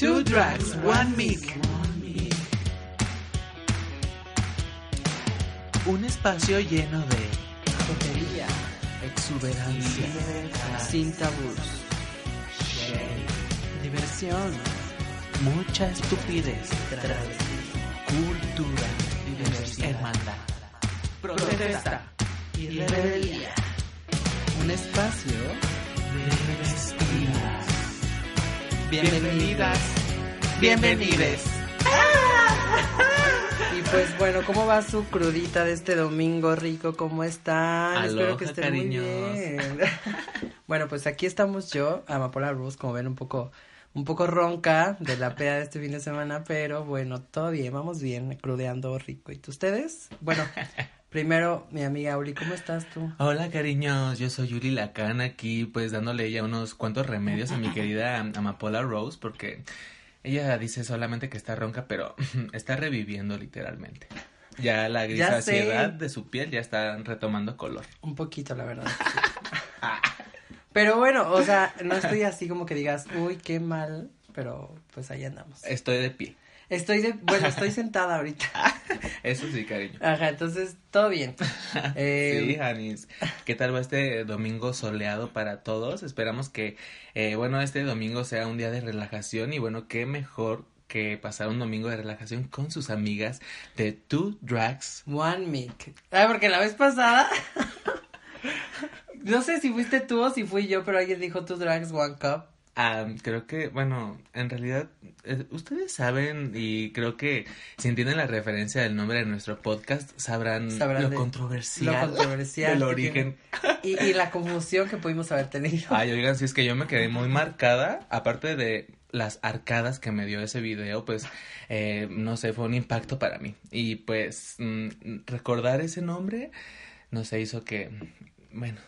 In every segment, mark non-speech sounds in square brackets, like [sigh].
Two drugs, one mic. Un espacio lleno de Jotería, exuberancia, sin tabús, diversión, mucha estupidez, cultura, hermandad, protesta. Y rebeldía. Un espacio de vestidas. Bienvenidas, bienvenides. Y pues bueno, ¿cómo va su crudita de este domingo rico? ¿Cómo están? Espero que estén cariños. muy bien. [laughs] bueno, pues aquí estamos yo, Amapola Rose, como ven un poco un poco ronca de la peda de este fin de semana, pero bueno, todo bien, vamos bien, crudeando rico. ¿Y tú, ustedes? Bueno, primero mi amiga Uli, ¿cómo estás tú? Hola cariños, yo soy Yuri Lacan aquí pues dándole ya unos cuantos remedios a mi querida Amapola Rose porque ella dice solamente que está ronca pero [laughs] está reviviendo literalmente. Ya la sé. de su piel ya está retomando color. Un poquito, la verdad. [laughs] Pero bueno, o sea, no estoy así como que digas, uy, qué mal, pero pues ahí andamos. Estoy de pie. Estoy de, bueno, estoy sentada ahorita. [laughs] Eso sí, cariño. Ajá, entonces, todo bien. [laughs] Eh, Sí, Janis. ¿Qué tal va este domingo soleado para todos? Esperamos que, eh, bueno, este domingo sea un día de relajación y bueno, qué mejor que pasar un domingo de relajación con sus amigas de Two Drags. One mic. Ah, porque la vez pasada, [laughs] no sé si fuiste tú o si fui yo, pero alguien dijo two drags, one cup. Ah, creo que, bueno, en realidad, eh, ustedes saben y creo que si entienden la referencia del nombre de nuestro podcast, sabrán, Sabrán lo de- controversial, lo controversial del origen. Y, y la confusión que pudimos haber tenido. Ay, oigan, si es que yo me quedé muy marcada, aparte de las arcadas que me dio ese video, pues, eh, no sé, fue un impacto para mí. Y pues, mm, recordar ese nombre, no sé, hizo que, bueno,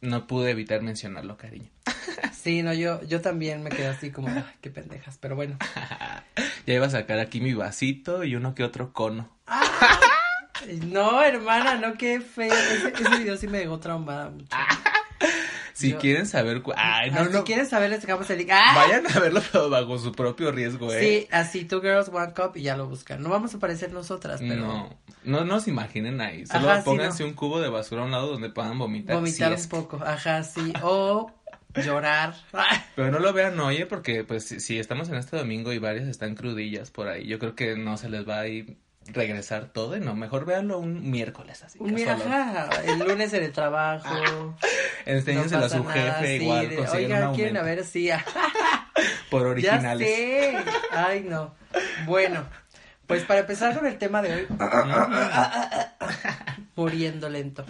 no pude evitar mencionarlo, cariño. [laughs] Sí, no, yo, yo también me quedé así como, ay, qué pendejas, pero bueno. [laughs] Ya iba a sacar aquí mi vasito y uno que otro cono. [laughs] No, hermana, no, qué feo. Ese, ese video sí me dejó traumada mucho. Si quieren saber, ay, no, Ah, no, Si quieres saber, les dejamos el link. ¡Ah! vayan a verlo todo bajo su propio riesgo, eh. Sí, así, Two Girls, One Cup y ya lo buscan. No vamos a aparecer nosotras, pero No, no nos imaginen ahí. Solo Ajá, sí, pónganse no. un cubo de basura a un lado donde puedan vomitar. vomitar si un poco. Ajá, sí. O llorar. [laughs] Pero no lo vean hoy, porque pues si, si estamos en este domingo y varias están crudillas por ahí, yo creo que no se les va a ir regresar todo y no, mejor véanlo un miércoles así. Un casual. Ajá, el lunes en el trabajo. [laughs] Enséñenselo no a su nada, jefe sí, igual, de, Oigan, quieren a ver si. [laughs] por ya originales. sé. Ay, no. Bueno, pues para empezar con el tema de hoy. [laughs] Muriendo lento.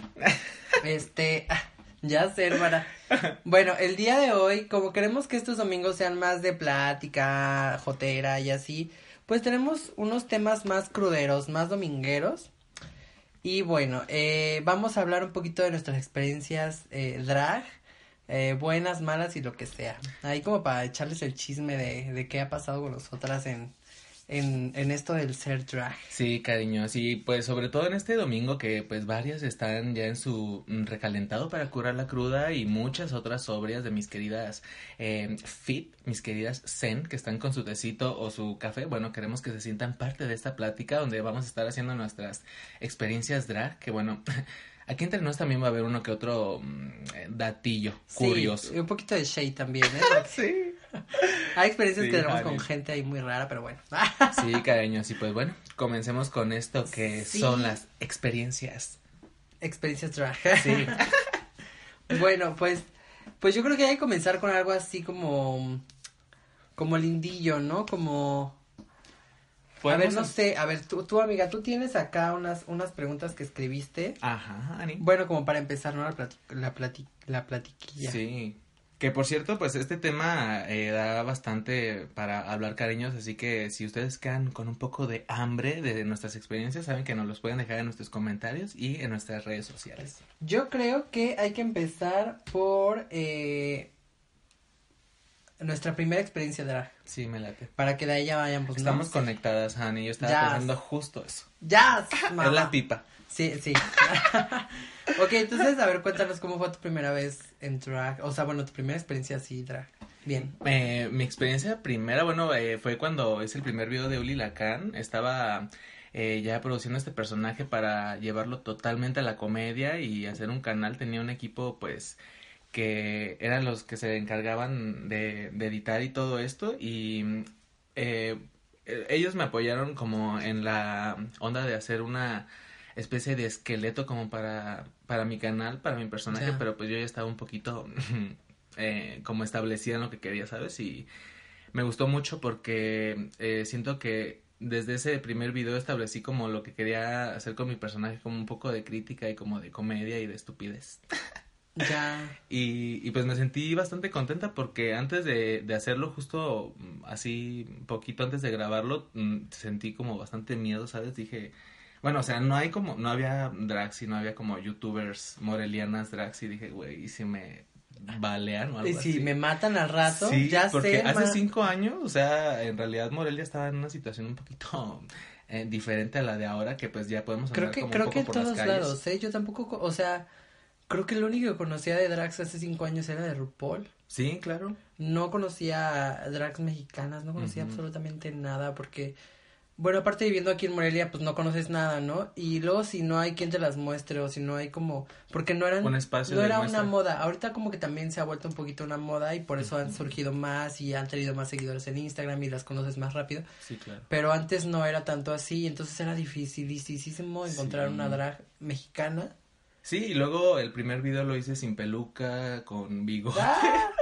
Este. Ya sé, hermana. Bueno, el día de hoy, como queremos que estos domingos sean más de plática, jotera y así, pues tenemos unos temas más cruderos, más domingueros. Y bueno, eh, vamos a hablar un poquito de nuestras experiencias eh, drag, eh, buenas, malas y lo que sea. Ahí como para echarles el chisme de, de qué ha pasado con nosotras en, en, en esto del ser drag. Sí, cariño, sí, pues sobre todo en este domingo que pues varias están ya en su mm, recalentado para curar la cruda y muchas otras sobrias de mis queridas eh, fit, mis queridas zen que están con su tecito o su café. Bueno, queremos que se sientan parte de esta plática donde vamos a estar haciendo nuestras experiencias drag, que bueno, [laughs] aquí entre nos también va a haber uno que otro mm, eh, datillo curioso. Y un poquito de shade también, ¿eh? [laughs] Sí. Hay experiencias Sí, que tenemos con gente ahí muy rara, pero bueno. Sí, [laughs] cariño, sí, pues bueno, comencemos con esto que Sí. son las experiencias. experiencias drag. Sí. [laughs] bueno, pues, pues yo creo que hay que comenzar con algo así como, como lindillo, ¿no? Como, a ver, no sé, a ver, tú, tú amiga, tú tienes acá unas, unas preguntas que escribiste. Ajá, Ani. Bueno, como para empezar, ¿no? La, plati la, plati la platiquilla. Sí. Que por cierto, pues este tema eh, da bastante para hablar cariños, así que si ustedes quedan con un poco de hambre de nuestras experiencias, saben que nos los pueden dejar en nuestros comentarios y en nuestras redes sociales. Yo creo que hay que empezar por eh, nuestra primera experiencia drag. Sí, me late. Para que de ahí ya vayan, pues, Estamos ¿no? conectadas, Hani, yo estaba pensando justo eso. Ya, Es mamá. la pipa. Sí, sí. [laughs] ok, entonces, a ver, cuéntanos cómo fue tu primera vez en drag. O sea, bueno, tu primera experiencia así, drag. Bien. Eh, mi experiencia primera, bueno, eh, fue cuando hice el primer video de Uli Lacan. Estaba eh, ya produciendo este personaje para llevarlo totalmente a la comedia y hacer un canal. Tenía un equipo, pues, que eran los que se encargaban de, de editar y todo esto. Y eh, eh, ellos me apoyaron como en la onda de hacer una especie de esqueleto como para, para mi canal, para mi personaje, pero pues yo ya estaba un poquito [laughs] eh, como establecida en lo que quería, ¿sabes? Y me gustó mucho porque eh, siento que desde ese primer video establecí como lo que quería hacer con mi personaje, como un poco de crítica y como de comedia y de estupidez. [laughs] Ya. Y, y pues me sentí bastante contenta porque antes de, de hacerlo, justo mm, así, poquito antes de grabarlo, mm, sentí como bastante miedo, ¿sabes? Dije, bueno, o sea, no hay como, no había drags y no había como youtubers morelianas drags y dije, güey, ¿y si me balean o algo Y si así? me matan al rato, Sí, ya porque sé. hace cinco años, o sea, en realidad Morelia estaba en una situación un poquito [laughs] eh, diferente a la de ahora, que pues ya podemos Creo andar que, como creo un que en las todos calles. lados, ¿eh? Yo tampoco, co- o sea, creo que lo único que conocía de drags hace cinco años era de RuPaul. Sí, claro. No conocía drags mexicanas, no conocía absolutamente nada porque, bueno, aparte viviendo aquí en Morelia, pues no conoces nada, ¿no? Y luego si no hay quien te las muestre o si no hay como, porque no eran, Un espacio no era muestra. una moda. Ahorita como que también se ha vuelto un poquito una moda y por eso han surgido más y han tenido más seguidores en Instagram y las conoces más rápido. Sí, claro. Pero antes no era tanto así, entonces era dificilísimo encontrar Sí. una drag mexicana. Sí, y luego el primer video lo hice sin peluca, con bigote. ¡Ah! [laughs]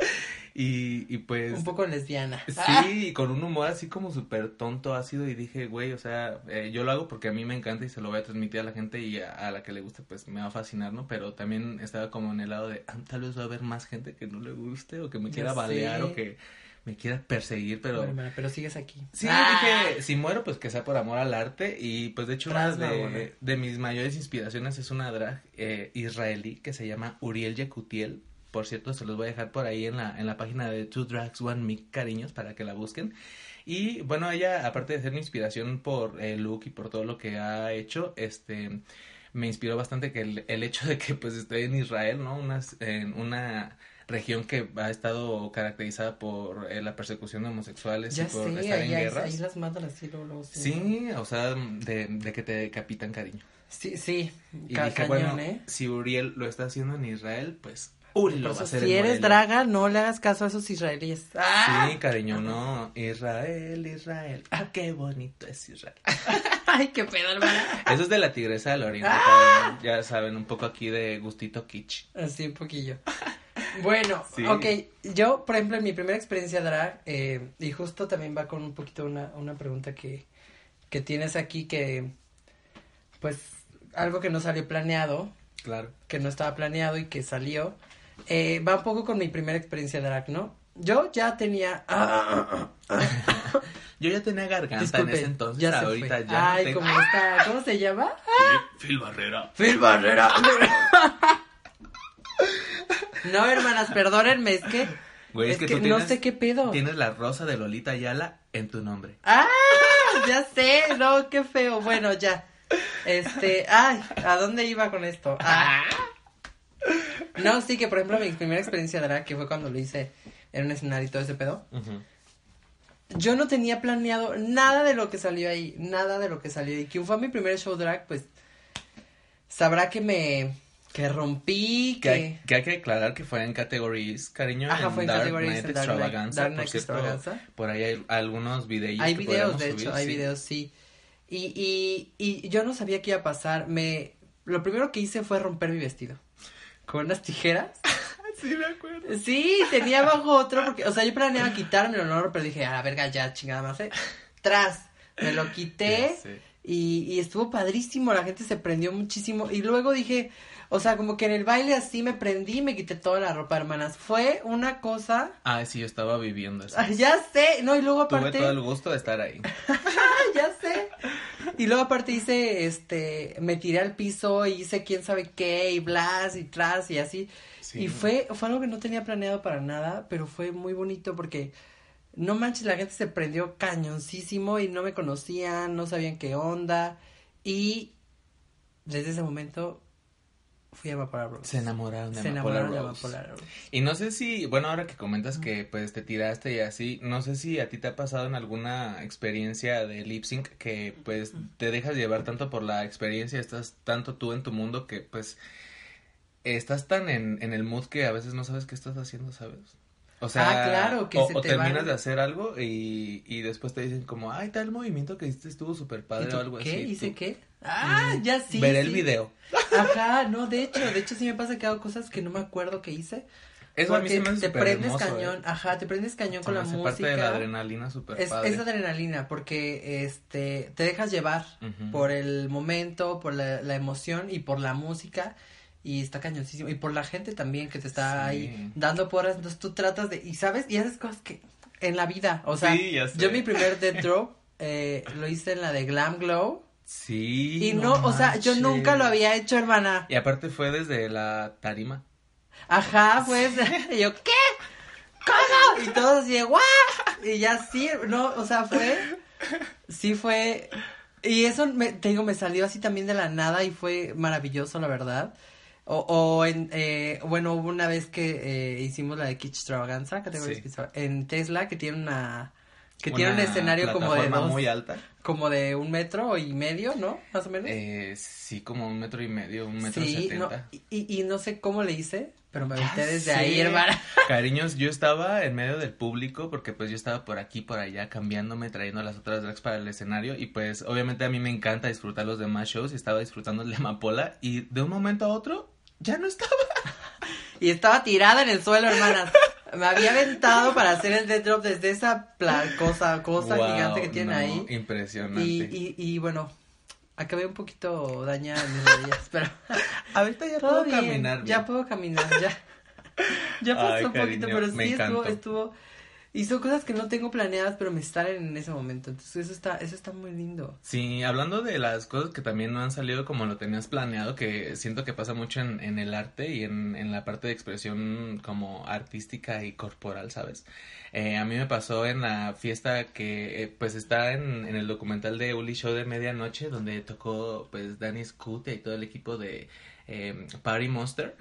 Y, y pues. Un poco lesbiana. Sí, y [laughs] con un humor así como súper tonto, ácido. Y dije, güey, o sea, eh, yo lo hago porque a mí me encanta y se lo voy a transmitir a la gente y a, a la que le guste, pues me va a fascinar, ¿no? Pero también estaba como en el lado de, ah, tal vez va a haber más gente que no le guste o que me quiera balear o que me quiera perseguir, pero. Bueno, hermana, pero sigues aquí. Sí, ¡Ah! dije, si muero, pues que sea por amor al arte. Y pues de hecho, una de, de mis mayores inspiraciones es una drag eh, israelí que se llama Uriel Yekutiel. Por cierto, se los voy a dejar por ahí en la, en la página de Two Drags One Me Cariños para que la busquen. Y bueno, ella, aparte de ser mi inspiración por el look y por todo lo que ha hecho, este me inspiró bastante que el, el hecho de que pues estoy en Israel, ¿no? Una, en una región que ha estado caracterizada por eh, la persecución de homosexuales Ya y por sé, estar en guerras. ahí las matan así luego, luego, Sí, o sea, de, de que te decapitan cariño. Sí, sí, Y ca- dije, cañón, bueno, ¿eh? si Uriel lo está haciendo en Israel, pues Uri lo Por va a eso, hacer si eres draga, no le hagas caso a esos israelíes. ¡Ah! Sí, cariño, no. Israel, Israel. Ah, qué bonito es Israel. [laughs] Ay, qué pedo, hermana. Eso es de la Tigresa del Oriente. ¡Ah! Ya saben, un poco aquí de gustito kitsch. Así un poquillo. Bueno, Sí. ok, yo, por ejemplo, en mi primera experiencia drag, eh, y justo también va con un poquito una, una pregunta que, que tienes aquí, que, pues, algo que no salió planeado, Claro. que no estaba planeado y que salió, eh, va un poco con mi primera experiencia drag, ¿no? Yo ya tenía... [laughs] Yo ya tenía garganta Disculpe, en ese entonces. ya ahorita fue. ya. Ay, tengo- ¿cómo está? ¿Cómo se llama? Phil Barrera. Phil Barrera. [laughs] no, hermanas, perdónenme, es que, Güey, es es que, que, tú no sé qué pedo. tienes la rosa de Lolita Ayala en tu nombre. ¡Ah! Ya sé, no, qué feo. Bueno, ya. Este, ay, ¿a dónde iba con esto? Ah. No, sí, que por ejemplo mi primera experiencia drag, que fue cuando lo hice en un escenario y todo ese pedo. Yo no tenía planeado nada de lo que salió ahí, nada de lo que salió. Y quien fue mi primer show drag, pues, sabrá que me, que rompí, Que que... hay, que hay que aclarar que fue en categories, cariño. Ajá, en fue en Dark por cierto, Extravaganza. Por ahí hay algunos videos. Hay videos, de hecho, hay videos, sí. Y, y, y yo no sabía qué iba a pasar. Me, lo primero que hice fue romper mi vestido. Con unas tijeras. [laughs] Sí, me acuerdo. Sí, tenía abajo otro, porque, o sea, yo planeaba quitármelo, ¿no? Pero dije, a la verga, ya, chingada más, ¿eh? Tras, me lo quité y, y estuvo padrísimo, la gente se prendió muchísimo. Y luego dije, O sea, como que en el baile así me prendí y me quité toda la ropa, hermanas. Fue una cosa. Ah, sí, yo estaba viviendo eso. ya sé, no, y luego aparte. Tuve todo el gusto de estar ahí. [laughs] ya sé. Y luego aparte hice, este, me tiré al piso y hice quién sabe qué, y blas, y tras, y así. Y fue, fue algo que no tenía planeado para nada, pero fue muy bonito porque no manches, la gente se prendió cañoncísimo y no me conocían, no sabían qué onda. Y desde ese momento fui a Amapola Rose. Se enamoraron de Se enamoraron de Rose. Y no sé si, bueno, ahora que comentas que pues te tiraste y así, no sé si a ti te ha pasado en alguna experiencia de lip sync que pues te dejas llevar tanto por la experiencia, estás tanto tú en tu mundo que pues estás tan en, en el mood que a veces no sabes qué estás haciendo, ¿sabes? O sea, Ah, claro, que o, se o te terminas van- de hacer algo y, y después te dicen como, ay, tal movimiento que hiciste estuvo súper ¿Y padre o algo ¿Qué? así. ¿Hice tú, qué? Ah, ya sí. Veré el video. Ajá, no, de hecho, de hecho sí me pasa que hago cosas que no me acuerdo que hice. Eso a mí porque se me hace te prendes hermoso, cañón, ¿eh? ajá, te prendes cañón Se con me la música. parte de la adrenalina súper es, padre. es adrenalina porque este te dejas llevar por el momento, por la, la emoción y por la música y está cañoncísimo y por la gente también que te está Sí. ahí dando porras, entonces tú tratas de y sabes y haces cosas que en la vida, o sea, Sí, ya sé. yo mi primer [laughs] dead drop eh, lo hice en la de Glam Glow Sí. y no, o sea, yo nunca lo había hecho, hermana. Y aparte fue desde la tarima. Ajá, pues, y yo, ¿qué? ¿Cómo? Y todos así de, ¡guau! Y ya sí, no, o sea, fue, sí fue, y eso, me, te digo, me salió así también de la nada y fue maravilloso, la verdad. O, o en, eh, bueno, hubo una vez que eh, hicimos la de Kitsch Extravaganza, Sí. En Tesla, que tiene una, que tiene un escenario como de dos, muy alta. como de un metro y medio, ¿no? Más o menos. Eh, sí, como un metro y medio, un metro sí, no, setenta. y, y- y no sé cómo le hice, pero me aventé desde ahí, hermana. [laughs] Cariños, yo estaba en medio del público porque pues yo estaba por aquí, por allá, cambiándome, trayendo las otras drags para el escenario y pues obviamente a mí me encanta disfrutar los demás shows y estaba disfrutando el de Amapola y de un momento a otro ya no estaba. [laughs] Y estaba tirada en el suelo, hermanas. Me había aventado para hacer el dead drop desde esa pla- cosa, cosa Wow, gigante que tienen no, ahí. Impresionante. Y, y, y bueno, acabé un poquito dañada en mis rodillas, [laughs] pero Ahorita ya todo puedo bien, caminar. ya bien. puedo caminar, ya. [laughs] Ya pasó Ay, un poquito, pero sí estuvo, estuvo, y son cosas que no tengo planeadas, pero me salen en ese momento, entonces eso está, eso está muy lindo. Sí, hablando de las cosas que también no han salido como lo tenías planeado, que siento que pasa mucho en, en el arte y en, en la parte de expresión como artística y corporal, ¿sabes? Eh, a mí me pasó en la fiesta que eh, pues está en, en el documental de Uli Show de Medianoche, donde tocó pues Danny Scoot y todo el equipo de eh, Party Monster.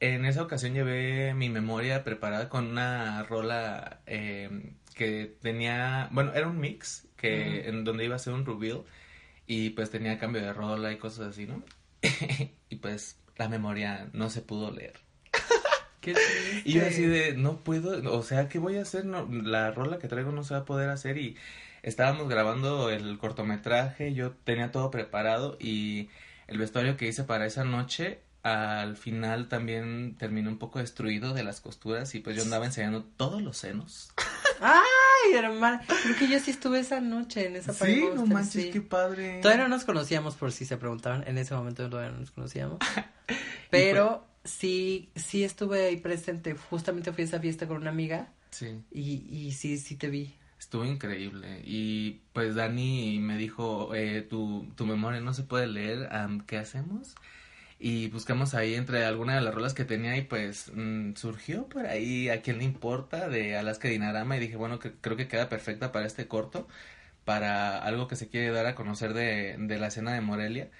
En esa ocasión llevé mi memoria preparada con una rola eh, que tenía, bueno, era un mix que en donde iba a ser un reveal y pues tenía cambio de rola y cosas así, ¿no? [laughs] y pues la memoria no se pudo leer. [laughs] Qué. Y yo así de, no puedo, o sea, ¿qué voy a hacer? No, la rola que traigo no se va a poder hacer y estábamos grabando el cortometraje, yo tenía todo preparado y el vestuario que hice para esa noche al final también terminó un poco destruido de las costuras y pues yo andaba enseñando todos los senos. [laughs] Ay, hermana, creo que yo sí estuve esa noche en esa Party Monster, sí. padre. Todavía no nos conocíamos por si se preguntaban, en ese momento todavía no nos conocíamos. [laughs] Pero sí, sí estuve ahí presente, justamente fui a esa fiesta con una amiga Sí. y, y sí, sí te vi. Estuvo increíble. Y pues Dani me dijo, eh, tu, tu memoria no se puede leer, am, ¿qué hacemos? Y buscamos ahí entre alguna de las rolas que tenía y pues mm, surgió por ahí a quién le importa de Alaska Dinarama y dije, bueno, que- creo que queda perfecta para este corto, para algo que se quiere dar a conocer de, de la escena de Morelia.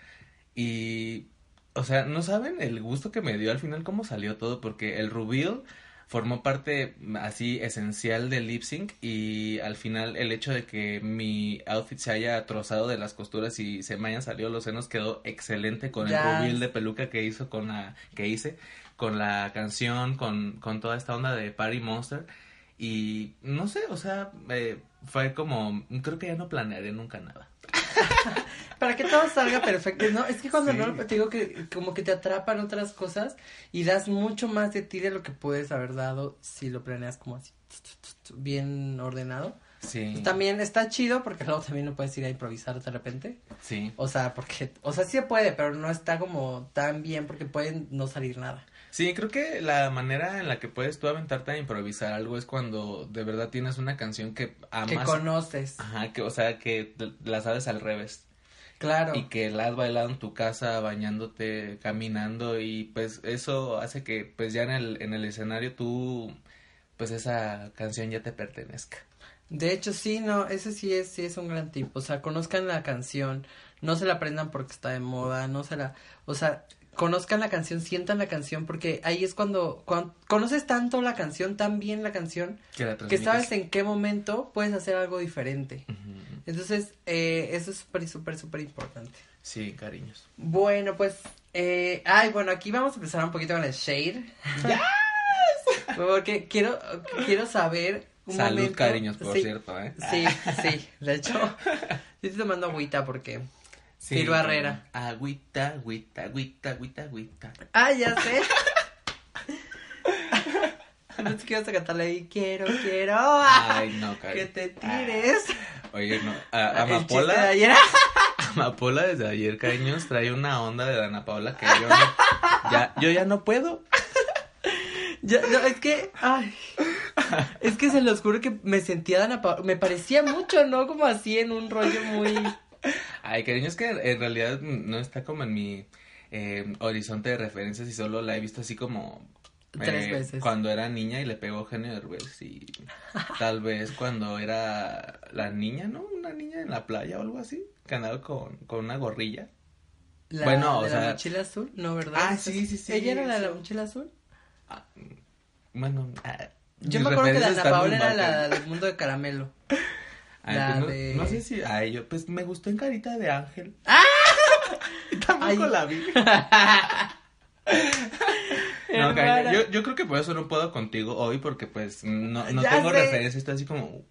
Y, o sea, no saben el gusto que me dio al final cómo salió todo, porque el reveal formó parte mm, así esencial del lip sync y al final el hecho de que mi outfit se haya trozado de las costuras y se me hayan salido los senos quedó excelente con el reveal de peluca que hizo con la que hice con la canción con, con toda esta onda de Party Monster. Y no sé o sea eh, fue como creo que ya no planearé nunca nada [laughs] Para que todo salga perfecto, ¿no? Es que cuando Sí. no, te digo que como que te atrapan otras cosas y das mucho más de ti de lo que puedes haber dado si lo planeas como así, bien ordenado. Sí. Pues también está chido porque luego también no puedes ir a improvisar de repente. Sí. O sea, porque, o sea, sí se puede, pero no está como tan bien porque pueden no salir nada. Sí, creo que la manera en la que puedes tú aventarte a improvisar algo es cuando de verdad tienes una canción que amas. Que conoces. Ajá, que, o sea, que la sabes al revés. Claro. Y que la has bailado en tu casa, bañándote, caminando y pues eso hace que pues ya en el, en el escenario tú, pues esa canción ya te pertenezca. De hecho, sí, no, ese sí es, sí es un gran tip. O sea, conozcan la canción, no se la aprendan porque está de moda, no se la, o sea, conozcan la canción, sientan la canción, porque ahí es cuando, cuando conoces tanto la canción, tan bien la canción, Que, la que transmites. sabes en qué momento puedes hacer algo diferente. Entonces, eh, eso es súper, súper, súper importante. Sí, cariños. Bueno, pues, eh, ay, bueno, aquí vamos a empezar un poquito con el shade. [laughs] [laughs] Porque quiero, quiero saber un Salud, momento- cariños, por sí, cierto, ¿eh? Sí, [laughs] sí, de hecho, yo estoy tomando agüita porque... Sí, Tiro Herrera. Agüita, agüita, agüita, agüita, agüita. Ah, ya sé. [laughs] [laughs] No vas a cantarle ahí. Quiero, quiero. Ay, no, que cariño. te tires. Oye, no. a- de Amapola, ayer. [laughs] Amapola desde ayer, cariños, trae una onda de Dana Paola que yo no, ya, yo ya no puedo. Ya, no, es que, ay, es que se los juro que me sentía Dana Paola, me parecía mucho, ¿no? Como así en un rollo muy, Ay, cariño, es que en realidad no está como en mi eh, horizonte de referencias y solo la he visto así como... Tres eh, veces. Cuando era niña y le pegó Eugenio Derbez y tal vez cuando era la niña, ¿no? Una niña en la playa o algo así, que andaba con, con una gorrilla. la Bueno, o la sea- mochila azul, ¿no, verdad? Ah, sí, sí, sí, ¿Ella era la de la mochila azul? Bueno, ah, Yo me acuerdo que Dana están Paola era la del mundo de caramelo. Ay, la pues no, de- no sé si a ello, pues me gustó en carita de ángel. ¡Ah! [laughs] Tampoco Ay. la vi. [laughs] No, Hermana. yo, yo creo que por eso no puedo contigo hoy porque pues no, no Ya tengo sé. referencia, estoy así como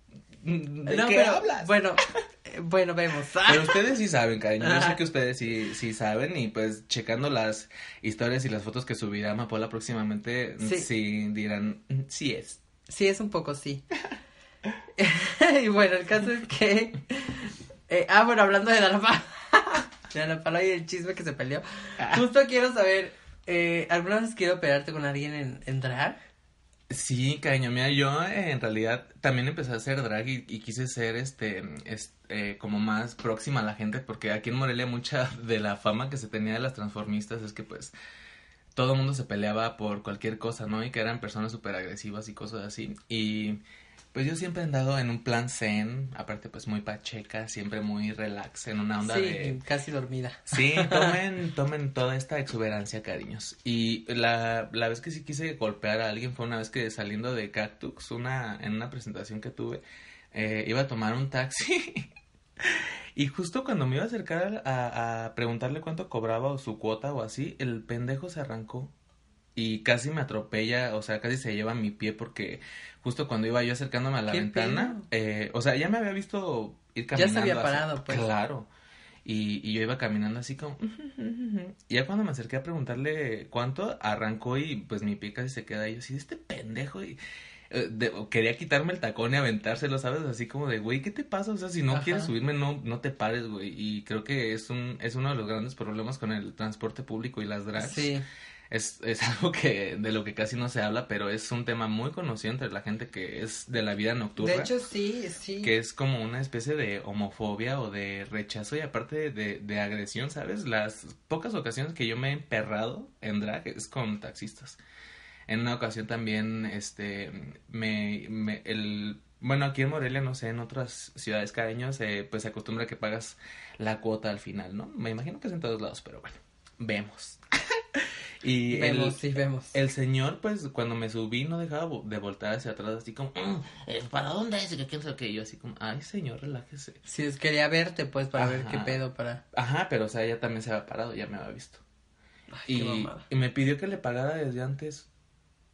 ¿de No, qué pero, hablas? Bueno, [laughs] bueno, vemos. Pero ustedes sí saben, cariño, yo sé que ustedes sí, sí saben y pues checando las historias y las fotos que subirá Amapola próximamente, Sí. sí, dirán, "Mm, sí es. Sí, es un poco sí. [laughs] y bueno, el caso es que. eh, ah, bueno, hablando de Dana Paola. [laughs] de Dana Paola y el chisme que se peleó. Justo quiero saber. Eh, ¿Alguna vez quiero pelearte con alguien en, en drag? Sí, cariño, mira, yo eh, en realidad también empecé a hacer drag y, y quise ser este, es- eh, como más próxima a la gente porque aquí en Morelia mucha [laughs] de la fama que se tenía de las transformistas es que pues todo el mundo se peleaba por cualquier cosa, ¿no? Y que eran personas súper agresivas y cosas así. Y pues yo siempre he andado en un plan zen, aparte pues muy pacheca, siempre muy relax, en una onda sí, de... casi dormida. Sí, [laughs] tomen, tomen toda esta exuberancia, cariños. Y la, la vez que sí quise golpear a alguien fue una vez que saliendo de Cactus, una, en una presentación que tuve, eh, iba a tomar un taxi. [laughs] Y justo cuando me iba a acercar a, a preguntarle cuánto cobraba o su cuota o así, el pendejo se arrancó y casi me atropella, o sea, casi se lleva mi pie porque justo cuando iba yo acercándome a la ¿Qué ventana, eh, o sea, ya me había visto ir Ya se caminando. había así. parado, pues. Claro. Y, y yo iba caminando así como... [laughs] Y ya cuando me acerqué a preguntarle cuánto, arrancó y pues mi pie casi se queda ahí. Yo así, este pendejo. Y, eh, de- quería quitarme el tacón y aventárselo, ¿sabes? Así como de, güey, ¿qué te pasa? O sea, si no Ajá. quieres subirme, no, no te pares, güey. Y creo que es un, es uno de los grandes problemas con el transporte público y las drags. Sí. Es, es [laughs] algo que, de lo que casi no se habla, pero es un tema muy conocido entre la gente que es de la vida nocturna. De hecho, sí, sí. que es como una especie de homofobia o de rechazo y aparte de, de agresión, ¿sabes? Las pocas ocasiones que yo me he emperrado en drag es con taxistas. En una ocasión también, este, me, me el, bueno, aquí en Morelia, no sé, en otras ciudades cariños, eh, pues se acostumbra que pagas la cuota al final, ¿no? Me imagino que es en todos lados, pero bueno, vemos. [laughs] y el- Vemos, sí, vemos. el señor, pues, cuando me subí no dejaba de voltar hacia atrás, así como, "Mm, ¿para dónde es? Que qué. Y yo así como, ay, señor, relájese. Sí, es- quería verte, pues, para ver qué pedo, para... Ajá, pero, o sea, ella también se había parado, ya me había visto. Ay, qué Y, mamada. y me pidió que le pagara desde antes.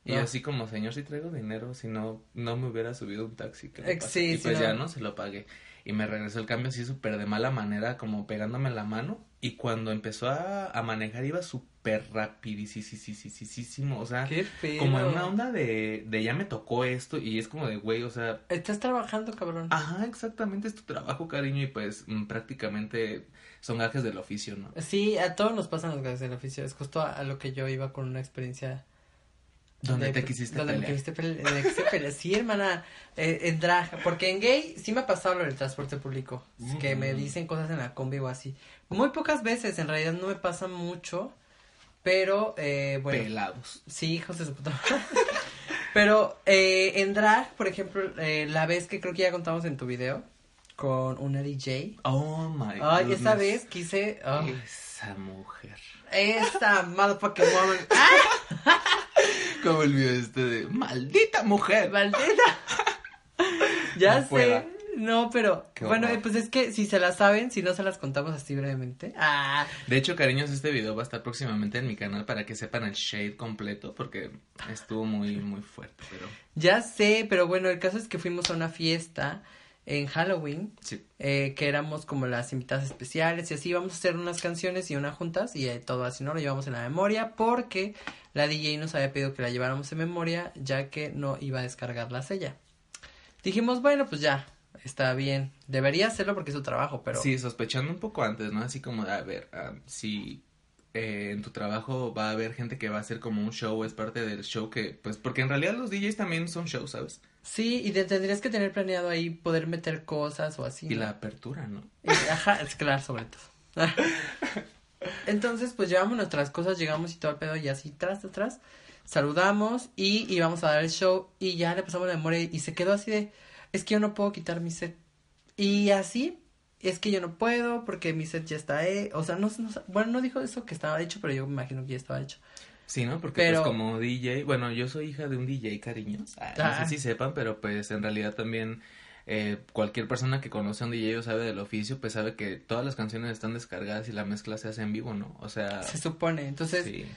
Y así como, señor, si traigo dinero, si no, no me hubiera subido un taxi. ¿qué Eh, pasa?". sí, y sí, pues ya no. no se lo pagué. Y me regresó el cambio así súper de mala manera, como pegándome la mano. Y cuando empezó a, a manejar iba súper rapidísimo, o sea, como en una onda de, de ya me tocó esto y es como de, güey, o sea, Estás trabajando, cabrón. ajá, exactamente es tu trabajo, cariño, y pues mm, prácticamente son gajes del oficio, ¿no? Sí, a todos nos pasan los gajes del oficio. Es justo a, a lo que yo iba con una experiencia. Donde de- te quisiste donde me pelear. quisiste quisiste pelear. [laughs] Sí, hermana, eh, en drag. Porque en gay sí me ha pasado lo del transporte público. Que me Ujú. dicen cosas en la combi o así. Muy pocas veces, en realidad no me pasa mucho. Pero, eh, bueno. Pelados. Sí, hijos de su puta. [laughs] Pero eh, en drag, por ejemplo, eh, la vez que creo que ya contamos en tu video con una DJ. Oh my Ay, esa vez quise. ah, Esa mujer. esa motherfucking woman. [laughs] ¡Ah! Como el video este de maldita mujer. ¡Maldita! [laughs] ya No sé. pueda. No, pero. Qué bueno, horror. eh, pues es que si se la saben, si no se las contamos así brevemente. Ah, De hecho, cariños, este video va a estar próximamente en mi canal para que sepan el shade completo porque estuvo muy, muy fuerte, pero ya sé, pero bueno, el caso es que fuimos a una fiesta en Halloween. sí. eh, que éramos como las invitadas especiales y así íbamos a hacer unas canciones y una juntas y eh, todo así, ¿no? Lo llevamos en la memoria porque la DJ nos había pedido que la lleváramos en memoria ya que no iba a descargarlas ella. Dijimos, bueno, pues ya, está bien. Debería hacerlo porque es su trabajo, pero... Sí, sospechando un poco antes, ¿no? Así como, a ver, ah, si eh, en tu trabajo va a haber gente que va a hacer como un show, es parte del show que, pues, porque en realidad los DJs también son shows, ¿sabes? Sí, y te- tendrías que tener planeado ahí poder meter cosas o así. Y ¿no? la apertura, ¿no? Y- Ajá, es claro, sobre todo. [laughs] Entonces, pues llevamos nuestras cosas, llegamos y todo el pedo y así, tras, tras, tras. Saludamos y íbamos a dar el show y ya le pasamos la memoria y se quedó así de, es que yo no puedo quitar mi set. Y así, es que yo no puedo porque mi set ya está, eh. o sea, no, no, bueno, no dijo eso que estaba hecho, pero yo me imagino que ya estaba hecho. Sí, ¿no? Porque Pero- pues como DJ, bueno, yo soy hija de un DJ, cariños. Ah, no Ah. sé si sepan, pero pues en realidad también eh, cualquier persona que conoce a un DJ o sabe del oficio, pues sabe que todas las canciones están descargadas y la mezcla se hace en vivo, ¿no? O sea, Se supone, entonces, sí.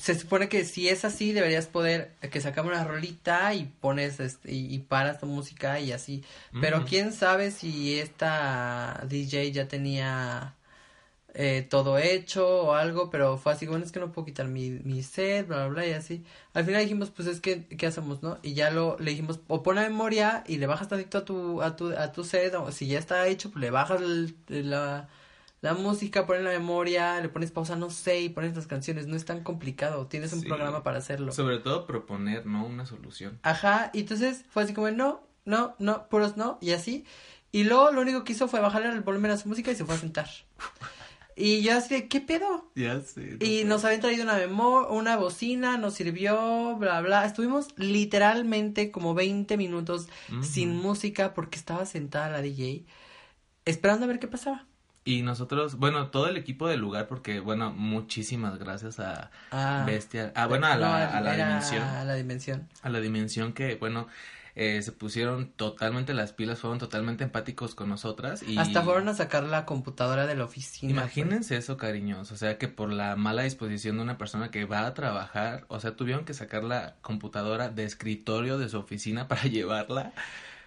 Se supone que si es así deberías poder que sacamos una rolita y pones este, y, y paras tu música y así. Pero quién sabe si esta DJ ya tenía eh, todo hecho o algo pero fue así bueno es que no puedo quitar mi, mi set bla bla bla y así. Al final dijimos pues es que qué hacemos no y ya lo le dijimos o pon la memoria y le bajas tantito a tu a tu a tu set o si ya está hecho pues le bajas el- la la música, pones la memoria, le pones pausa, no sé, y pones las canciones. No es tan complicado. Tienes un Sí. programa para hacerlo. Sobre todo proponer, ¿no? Una solución. Ajá, y entonces fue así como, no, no, no, puros no, y así. Y luego lo único que hizo fue bajarle el volumen a su música y se fue a sentar. Y yo así de, ¿qué pedo? Ya sé. Y nos habían traído una memo una bocina, nos sirvió, bla, bla. Estuvimos literalmente como 20 minutos sin música porque estaba sentada la DJ esperando a ver qué pasaba. Y nosotros, bueno, todo el equipo del lugar, porque, bueno, muchísimas gracias a Ah, Bestia. Ah, bueno, a la, no, a la dimensión. A la dimensión. A la dimensión que, bueno, eh, se pusieron totalmente las pilas, fueron totalmente empáticos con nosotras. Y Hasta fueron a sacar la computadora de la oficina. Imagínense eso, cariños. O sea, que por la mala disposición de una persona que va a trabajar, o sea, tuvieron que sacar la computadora de escritorio de su oficina [laughs] para llevarla.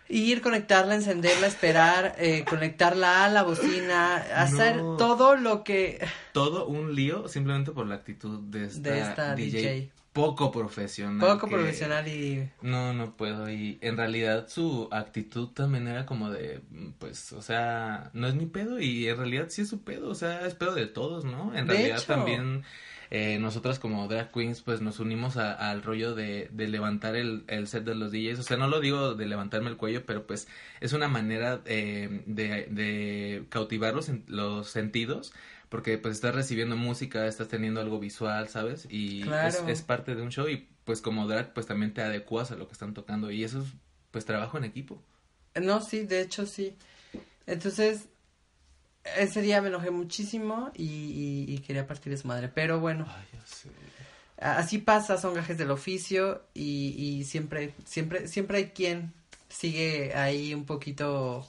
Ir, conectarla, encenderla, esperar, eh, conectarla a la bocina, hacer No. todo lo que Todo un lío simplemente por la actitud de esta, de esta DJ, DJ. poco profesional. Poco que- profesional y No, no puedo. Y en realidad su actitud también era como de, pues, o sea, no es mi pedo y en realidad sí es su pedo, o sea, es pedo de todos, ¿no? En De realidad hecho. también eh, nosotras como drag queens, pues nos unimos a- al rollo de, de levantar el, el set de los DJs. O sea, no lo digo de levantarme el cuello, pero pues es una manera eh, de, de cautivar los, sen- los sentidos. Porque pues estás recibiendo música, estás teniendo algo visual, ¿sabes? Y es, es parte de un show y pues como drag pues también te adecuas a lo que están tocando y eso es pues trabajo en equipo. no, sí, de hecho sí. Entonces ese día me enojé muchísimo y, y, y quería partir de su madre, pero bueno, Ay, ya sé. a- así pasa, son gajes del oficio y, y siempre, siempre, siempre hay quien sigue ahí un poquito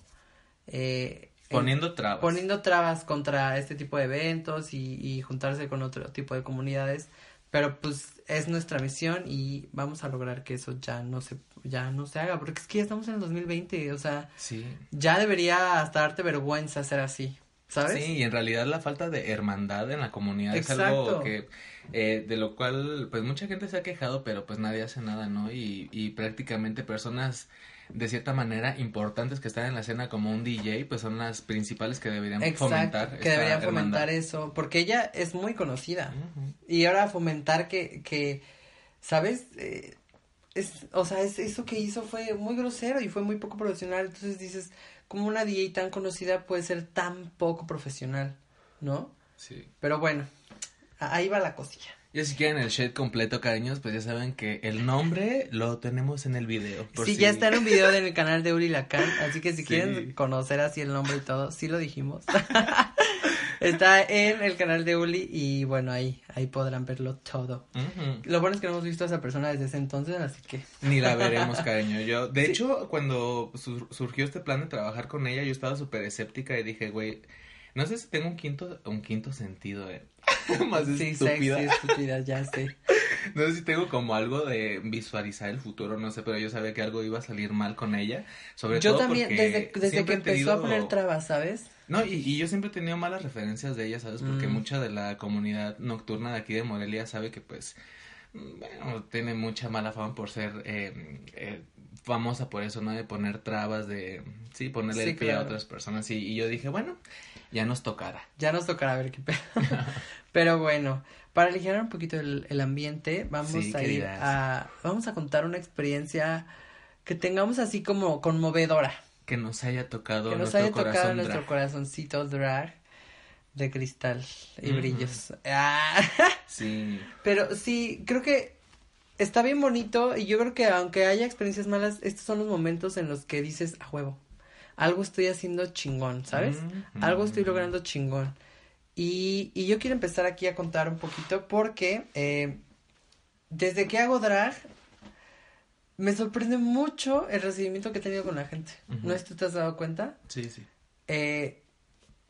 eh, en- Poniendo trabas. poniendo trabas contra este tipo de eventos y, y juntarse con otro tipo de comunidades pero pues es nuestra misión y vamos a lograr que eso ya no se ya no se haga porque es que ya estamos en el 2020 o sea Sí. ya debería hasta darte vergüenza ser así ¿sabes? Sí, y en realidad la falta de hermandad en la comunidad es algo que, eh, de lo cual, pues mucha gente se ha quejado, pero pues nadie hace nada, ¿no? Y, y prácticamente personas de cierta manera importantes que están en la escena como un DJ, pues son las principales que deberían Exacto, fomentar. que deberían fomentar eso, porque ella es muy conocida. Y ahora fomentar que, que ¿sabes? Eh, es, o sea, es, eso que hizo fue muy grosero y fue muy poco profesional. Entonces dices, ¿cómo una DJ tan conocida puede ser tan poco profesional? ¿No? Sí. Pero bueno, ahí va la cosilla. Y si quieren el shade completo, cariños, pues ya saben que el nombre lo tenemos en el video. sí, ya está en un video en el canal de Uri Lacan, así que si [laughs] quieren conocer así el nombre y todo, sí lo dijimos. [laughs] está en el canal de Uli y bueno, ahí, ahí podrán verlo todo. Lo bueno es que no hemos visto a esa persona desde ese entonces, así que. Ni la veremos, cariño. Yo, de hecho, cuando surgió este plan de trabajar con ella, yo estaba súper escéptica y dije, güey, no sé si tengo un quinto, un quinto sentido, eh. [laughs] Más sí, estúpida. estúpida, ya sé. [laughs] No sé si tengo como algo de visualizar el futuro, no sé, pero yo sabía que algo iba a salir mal con ella. Sobre yo todo también, desde, desde que empezó a poner trabas, ¿sabes? No, y, y, yo siempre he tenido malas referencias de ella, ¿sabes? Porque mm. mucha de la comunidad nocturna de aquí de Morelia sabe que, pues, bueno, tiene mucha mala fama por ser eh, eh, famosa por eso, ¿no? De poner trabas, de, sí, ponerle el pie a otras personas. Y, y yo dije, bueno, ya nos tocará. Ya nos tocará ver qué pedo. [laughs] Pero bueno, para aligerar un poquito el, el ambiente, vamos a ir a, vamos a contar una experiencia que tengamos así como conmovedora. Que nos haya tocado que nos haya tocado nuestro corazoncito drag de cristal y brillos. Ah. [laughs] Sí. Pero sí, creo que está bien bonito y yo creo que aunque haya experiencias malas, estos son los momentos en los que dices a huevo algo estoy haciendo chingón, ¿sabes? Algo estoy logrando chingón. Y, y, yo quiero empezar aquí a contar un poquito porque eh, desde que hago drag me sorprende mucho el recibimiento que he tenido con la gente. ¿No es que te has dado cuenta? Sí, sí. Eh,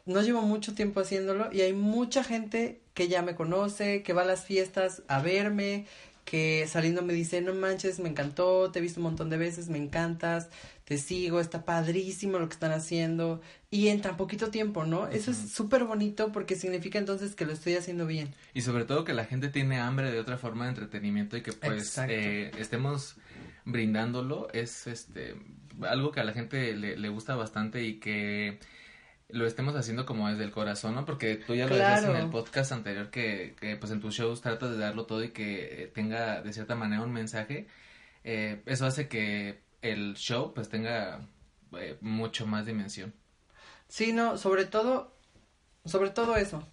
no llevo mucho tiempo haciéndolo y hay mucha gente que ya me conoce, que va a las fiestas a verme, que saliendo me dice, no manches, me encantó, te he visto un montón de veces, me encantas, te sigo, está padrísimo lo que están haciendo y en tan poquito tiempo, ¿no? Eso es súper bonito porque significa entonces que lo estoy haciendo bien. Y sobre todo que la gente tiene hambre de otra forma de entretenimiento y que pues eh, estemos brindándolo es este algo que a la gente le, le gusta bastante y que lo estemos haciendo como desde el corazón, ¿no? Porque tú ya lo decías en el podcast anterior que, que, pues en tus shows tratas de darlo todo y que eh, tenga de cierta manera un mensaje. Eh, eso hace que el show pues tenga eh, mucho más dimensión. Sí, no, sobre todo, sobre todo eso.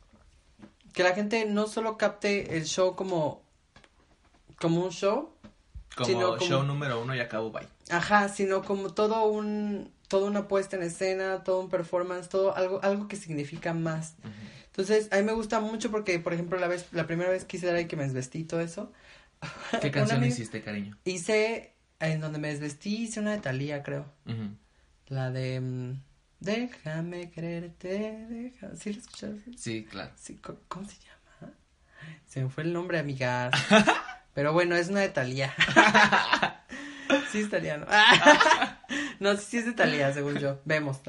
Que la gente no solo capte el show como, como un show. Como show número uno y acabo bye. Ajá, sino como todo un toda una puesta en escena, todo un performance, todo algo, algo que significa más. Entonces, a mí me gusta mucho porque, por ejemplo, la vez, la primera vez que hice y que me desvestí todo eso. [laughs] ¿Qué [laughs] canción hiciste, cariño? Hice, en donde me desvestí, hice una de Talía, creo. La de mm, Déjame quererte, deja... ¿Sí la escuchaste? Sí, claro. Sí, ¿cómo, se llama? Se me fue el nombre, amigas. [laughs] Pero bueno, es una de Talía. [laughs] sí es italiano. no, [laughs] sí es de Talía, según yo. Vemos.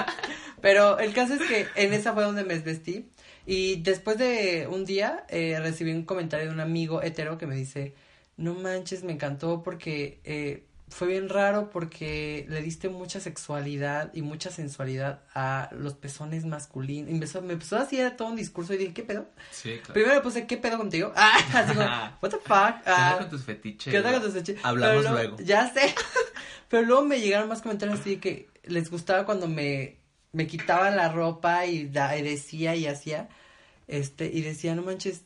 [laughs] Pero el caso es que en esa fue donde me desvestí. Y después de un día eh, recibí un comentario de un amigo hetero que me dice, no manches, me encantó porque eh, fue bien raro porque le diste mucha sexualidad y mucha sensualidad a los pezones masculinos. Empezó, me empezó a hacer todo un discurso y dije, ¿qué pedo? Sí, claro. Primero puse, ¿qué pedo contigo? [laughs] Ah, así como, [laughs] what the fuck? ¿Qué ah, con tus fetiches? ¿Qué con tus fetiches? Hablamos luego, Ya sé. [laughs] Pero luego me llegaron más comentarios así que les gustaba cuando me, me quitaba la ropa y, da, y decía y hacía, este, y decía, no manches,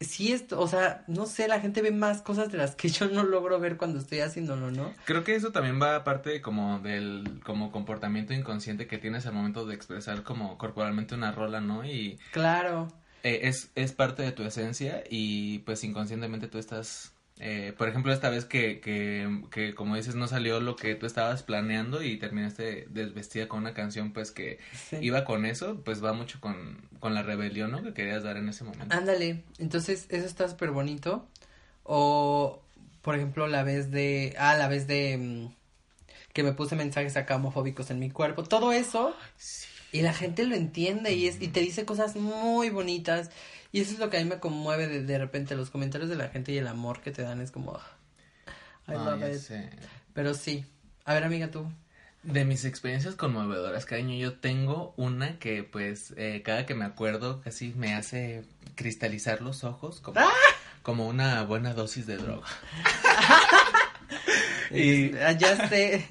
sí esto, o sea, no sé, la gente ve más cosas de las que yo no logro ver cuando estoy haciéndolo, ¿no? Creo que eso también va aparte como del como comportamiento inconsciente que tienes al momento de expresar como corporalmente una rola, ¿no? Y Claro. Eh, es es parte de tu esencia y pues inconscientemente tú estás eh, por ejemplo, esta vez que, que, que, como dices, no salió lo que tú estabas planeando y terminaste desvestida con una canción, pues que iba con eso, pues va mucho con, con la rebelión, ¿no? Que querías dar en ese momento. Ándale, entonces eso está súper bonito. O, por ejemplo, la vez de, ah, la vez de mm, que me puse mensajes acá homofóbicos en mi cuerpo. Todo eso y la gente lo entiende y, es, y te dice cosas muy bonitas. Y eso es lo que a mí me conmueve de, de repente, los comentarios de la gente y el amor que te dan es como... I love ya it. sé. Pero sí. A ver, amiga, tú. De mis experiencias conmovedoras, cariño, yo tengo una que pues eh, cada que me acuerdo casi me hace cristalizar los ojos como, como una buena dosis de droga. [laughs] [laughs] y Ah, ya sé.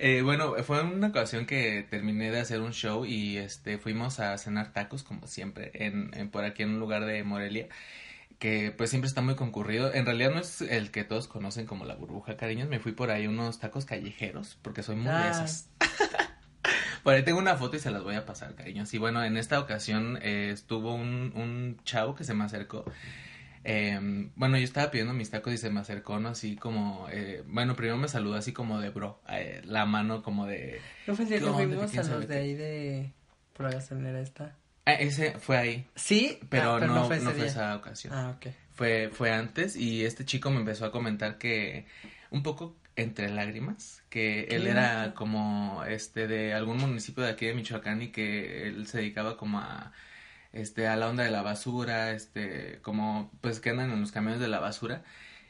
Eh, bueno, fue una ocasión que terminé de hacer un show y este fuimos a cenar tacos como siempre en, en por aquí en un lugar de Morelia que pues siempre está muy concurrido. En realidad no es el que todos conocen como la burbuja, cariños. Me fui por ahí unos tacos callejeros porque soy muy de Ah. esas. [laughs] Por ahí tengo una foto y se las voy a pasar, cariños. Y bueno, en esta ocasión eh, estuvo un, un chavo que se me acercó. Eh, bueno, yo estaba pidiendo mis tacos y se me acercó, ¿no? Así como, eh, bueno, primero me saludó así como de bro, eh, la mano como de... ¿No fue el día ¿Qué que fuimos ¿Quién a los de ahí de... por la gasolinera esta? Ah, ese fue ahí, Sí, pero, Ah, no, no fue esa ocasión. Ah, ok. Fue, fue antes y este chico me empezó a comentar que un poco entre lágrimas, que él era como este de algún municipio de aquí de Michoacán y que él se dedicaba como a este a la onda de la basura, este como pues que andan en los camiones de la basura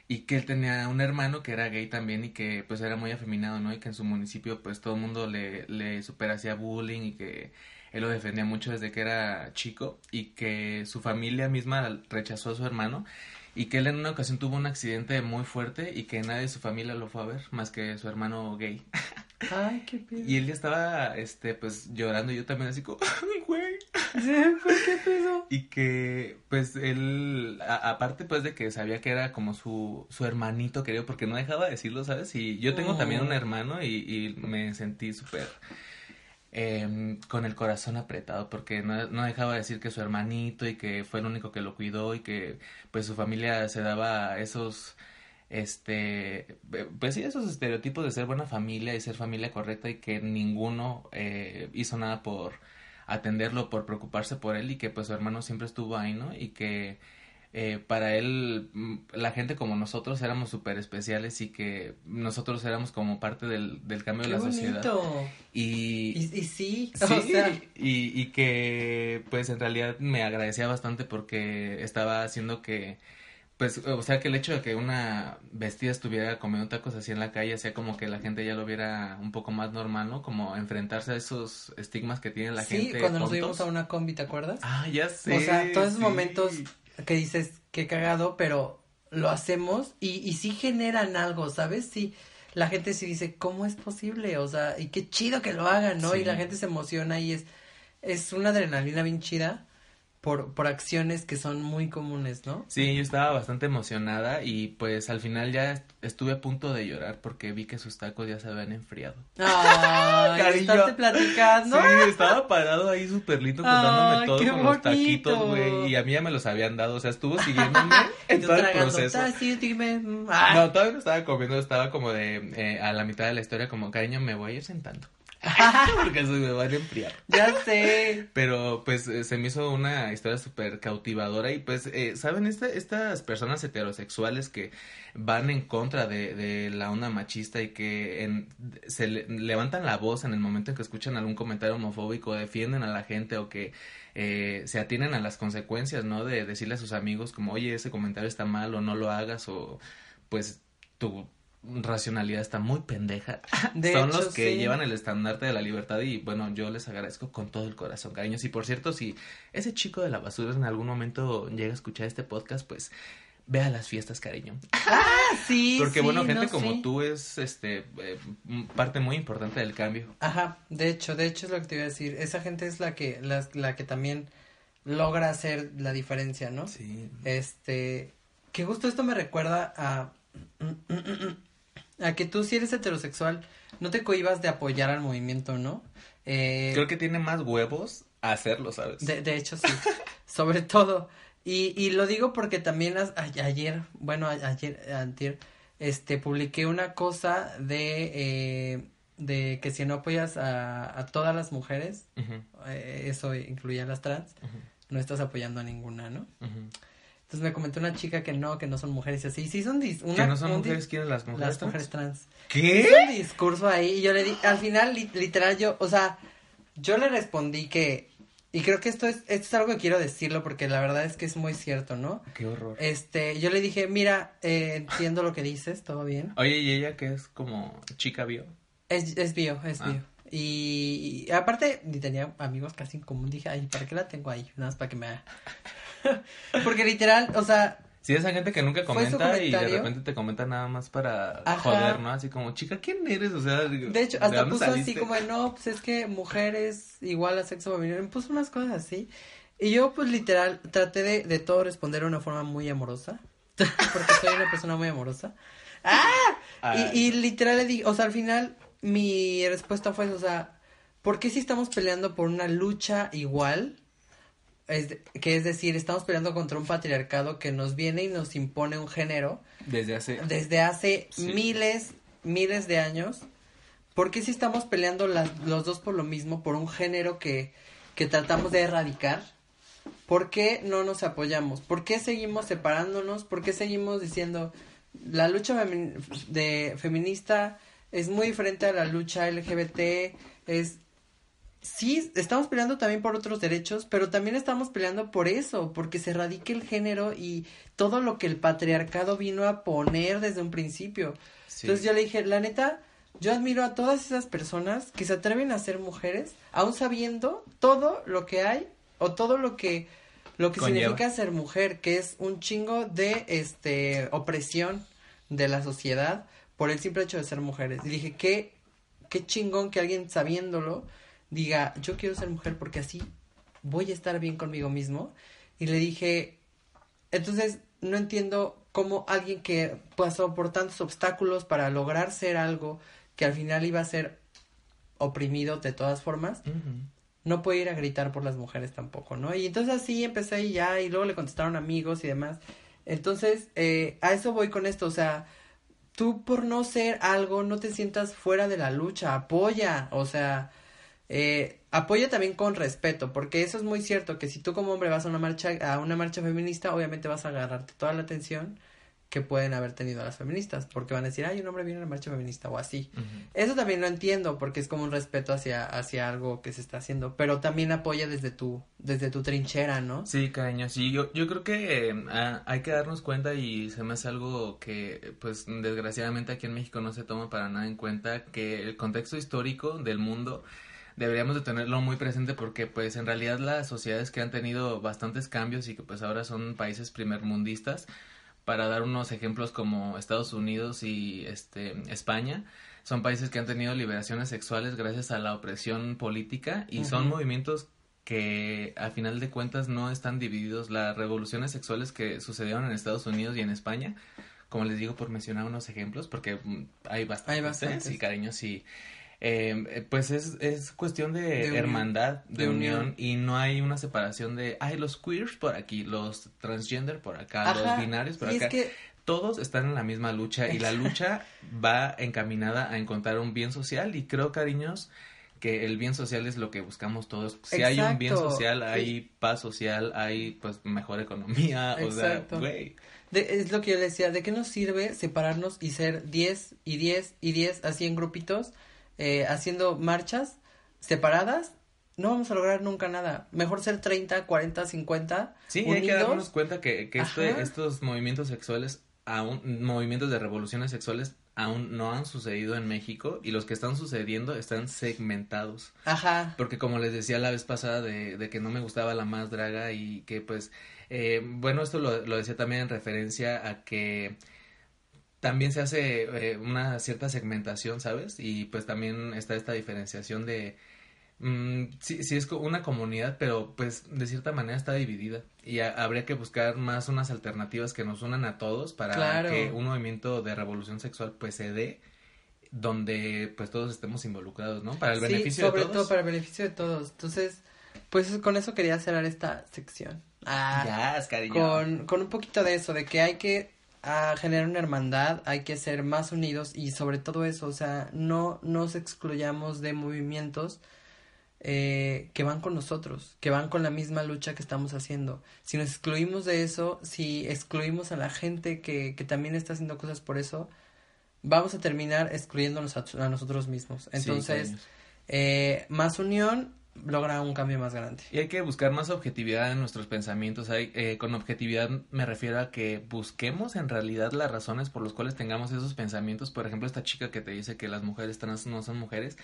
y que él tenía un hermano que era gay también y que pues era muy afeminado, ¿no? Y que en su municipio pues todo el mundo le, le super hacía bullying y que él lo defendía mucho desde que era chico y que su familia misma rechazó a su hermano y que él en una ocasión tuvo un accidente muy fuerte y que nadie de su familia lo fue a ver más que su hermano gay. [laughs] Ay, qué pedo. Y él ya estaba, este, pues llorando y yo también así como, [laughs] güey. ¿Por qué pedo? Y que, pues, él, a- aparte, pues, de que sabía que era como su, su hermanito querido, porque no dejaba de decirlo, ¿sabes? Y yo tengo también un Oh. hermano y, y me sentí súper em, con el corazón apretado, porque no, no dejaba de decir que su hermanito y que fue el único que lo cuidó y que, pues, su familia se daba esos este, eh, pues sí, esos estereotipos de ser buena familia y ser familia correcta y que ninguno eh, hizo nada por atenderlo, por preocuparse por él y que pues su hermano siempre estuvo ahí, ¿no? Y que eh, para él mm, la gente como nosotros éramos súper especiales y que nosotros éramos como parte del, del cambio Qué de la sociedad. bonito. Y, Y, y sí, Sí, o sea, y, y que pues en realidad me agradecía bastante porque estaba haciendo que, pues, o sea, que el hecho de que una vestida estuviera comiendo tacos así en la calle hacía como que la gente ya lo viera un poco más normal, ¿no? Como enfrentarse a esos estigmas que tiene la sí, gente. cuando nos subimos a una combi, ¿te acuerdas? Ah, ya sé. o sea, todos esos sí. momentos que dices, qué cagado, pero lo hacemos y, y sí generan algo, ¿sabes? Sí, la gente sí dice, ¿cómo es posible? O sea, y qué chido que lo hagan, ¿no? Sí. Y la gente se emociona y es, es una adrenalina bien chida por, por acciones que son muy comunes, ¿no? Sí, yo estaba bastante emocionada y pues al final ya est- estuve a punto de llorar porque vi que sus tacos ya se habían enfriado. [laughs] Ay, Cariño. estarte platicando. Sí, estaba parado ahí súper lindo contándome Ay, todo con los taquitos, güey. Y a mí ya me los habían dado, o sea, estuvo siguiéndome [laughs] en todo el proceso. "Ah, sí, dime, mm, ah". No, todavía no estaba comiendo, estaba como de eh, a la mitad de la historia, como cariño, me voy a ir sentando. [laughs] Porque se me van a enfriar. Ya sé. Pero pues eh, se me hizo una historia súper cautivadora y pues, eh, ¿saben? Esta, estas personas heterosexuales que van en contra de, de la onda machista y que en- se le- levantan la voz en el momento en que escuchan algún comentario homofóbico, defienden a la gente o que eh, se atienen a las consecuencias, ¿no? De decirle a sus amigos como, oye, ese comentario está mal o no lo hagas o pues tu racionalidad está muy pendeja. [laughs] De Son hecho, los que sí. llevan el estandarte de la libertad y bueno, yo les agradezco con todo el corazón, cariños. Y por cierto, si ese chico de la basura en algún momento llega a escuchar este podcast, pues ve a las fiestas, cariño. [laughs] Sí, Porque sí, bueno, gente no, como sí. tú es este eh, parte muy importante del cambio. Ajá, de hecho, de hecho es lo que te iba a decir. Esa gente es la que, la, la que también logra hacer la diferencia, ¿no? Sí. Este, que justo esto me recuerda a, [clears throat] a que tú si eres heterosexual, no te cohibas de apoyar al movimiento, ¿no? Eh, Creo que tiene más huevos a hacerlo, ¿sabes? De, de hecho, sí. [laughs] Sobre todo. Y, y lo digo porque también as- a- ayer, bueno, a- ayer, antier, este, publiqué una cosa de, eh, de que si no apoyas a, a todas las mujeres, eh, eso incluye a las trans, no estás apoyando a ninguna, ¿no? ujú. Entonces me comentó una chica que no, que no son mujeres y así. Sí, son dis- una, ¿Que no son un mujeres? ¿Quieren las mujeres? las trans? mujeres trans. ¿Qué? Hizo un discurso ahí y yo le di, al final, li- literal, yo, o sea, Yo le respondí que, y creo que esto es, esto es algo que quiero decirlo porque la verdad es que es muy cierto, ¿no? Qué horror. Este, yo le dije, mira, eh, entiendo lo que dices, todo bien. Oye, ¿y ella que es como chica bio? Es, es bio, es Ah. bio. Y, y aparte, ni tenía amigos casi en común. Dije, ay, ¿para qué la tengo ahí? Nada más para que me... [laughs] Porque literal, o sea, Sí, esa gente que nunca ¿Fue su comenta y de repente te comenta nada más para Ajá. joder, ¿no? Así como, chica, ¿quién eres? O sea, de hecho, hasta puso así como, de, no, pues es que mujer es igual a sexo femenino. Me puso unas cosas así. Y yo, pues literal, traté de, de todo responder de una forma muy amorosa. [laughs] Porque soy una persona muy amorosa. ¡Ah! Y literal le dije, o sea, al final mi respuesta fue, o sea, ¿por qué si estamos peleando por una lucha igual? Es de- que es decir, estamos peleando contra un patriarcado que nos viene y nos impone un género Desde hace... desde hace Sí. miles, miles de años. ¿Por qué si estamos peleando las- los dos por lo mismo, por un género que, que tratamos de erradicar? ¿Por qué no nos apoyamos? ¿Por qué seguimos separándonos? ¿Por qué seguimos diciendo la lucha femi- de feminista es muy diferente a la lucha LGBT? Es sí, estamos peleando también por otros derechos, pero también estamos peleando por eso, porque se erradique el género y todo lo que el patriarcado vino a poner desde un principio. Sí. Entonces yo le dije, la neta, yo admiro a todas esas personas que se atreven a ser mujeres, aún sabiendo todo lo que hay o todo lo que lo que Conlleva. significa ser mujer, que es un chingo de este opresión de la sociedad por el simple hecho de ser mujeres. Y dije, qué qué chingón que alguien sabiéndolo diga, yo quiero ser mujer porque así voy a estar bien conmigo mismo. Y le dije, entonces no entiendo cómo alguien que pasó por tantos obstáculos para lograr ser algo que al final iba a ser oprimido de todas formas, no puede ir a gritar por las mujeres tampoco, ¿no? Y entonces así empecé y ya, y luego le contestaron amigos y demás. Entonces, eh, a eso voy con esto, o sea, tú por no ser algo, no te sientas fuera de la lucha, apoya, o sea, eh, apoya también con respeto, porque eso es muy cierto, que si tú como hombre vas a una marcha, a una marcha feminista, obviamente vas a agarrarte toda la atención que pueden haber tenido las feministas, porque van a decir, ay, un hombre viene a la marcha feminista o así. Eso también lo entiendo porque es como un respeto hacia, hacia algo que se está haciendo, pero también apoya desde tu, desde tu trinchera, ¿no? Sí, cariño, sí, yo, yo creo que eh, ah, hay que darnos cuenta y se me hace algo que, pues, desgraciadamente aquí en México no se toma para nada en cuenta, que el contexto histórico del mundo deberíamos de tenerlo muy presente porque, pues, en realidad las sociedades que han tenido bastantes cambios y que, pues, ahora son países primermundistas, para dar unos ejemplos como Estados Unidos y, este, España, son países que han tenido liberaciones sexuales gracias a la opresión política y son movimientos que a final de cuentas no están divididos. Las revoluciones sexuales que sucedieron en Estados Unidos y en España, como les digo por mencionar unos ejemplos, porque mm, hay bastantes, Hay bastantes. ¿eh? sí, cariño, sí. Eh, eh, pues es, es cuestión de, De unión. hermandad, de, De unión, unión. y no hay una separación de, ay, los queers por aquí, los transgender por acá, Ajá, los binarios por acá es que, todos están en la misma lucha y la lucha va encaminada a encontrar un bien social y creo, cariños, que el bien social es lo que buscamos todos. Si hay un bien Exacto, social, sí. hay paz social, hay pues mejor economía, o sea, Exacto. güey. de- es lo que yo le decía, ¿de qué nos sirve separarnos y ser 10 y 10 y 10 así en grupitos, eh, haciendo marchas separadas? No vamos a lograr nunca nada. Mejor ser 30, 40, 50 Sí, unidos. hay que darnos cuenta que, que este- estos movimientos sexuales, aún, movimientos de revoluciones sexuales aún no han sucedido en México y los que están sucediendo están segmentados. Ajá, Porque como les decía la vez pasada de, de que no me gustaba la más draga y que pues, eh, bueno, esto lo, lo decía también en referencia a que también se hace eh, una cierta segmentación, ¿sabes? Y pues también está esta diferenciación de, mm, sí, sí es una comunidad, pero pues de cierta manera está dividida y ha- habría que buscar más unas alternativas que nos unan a todos para Claro. que un movimiento de revolución sexual pues se dé donde pues todos estemos involucrados, ¿no? Para el sí, beneficio sobre de todos. todo para el beneficio de todos. Entonces, pues con eso quería cerrar esta sección. Ah, Ya, cariño. con, con un poquito de eso, de que hay que ah, generar una hermandad, hay que ser más unidos y sobre todo eso, o sea, no nos excluyamos de movimientos eh, que van con nosotros, que van con la misma lucha que estamos haciendo. Si nos excluimos de eso, si excluimos a la gente que, que también está haciendo cosas por eso, vamos a terminar excluyéndonos a, a nosotros mismos. Entonces, eh, más unión logra un cambio más grande. Y hay que buscar más objetividad en nuestros pensamientos. Hay, eh, con objetividad me refiero a que busquemos en realidad las razones por las cuales tengamos esos pensamientos. Por ejemplo, esta chica que te dice que las mujeres trans no son mujeres.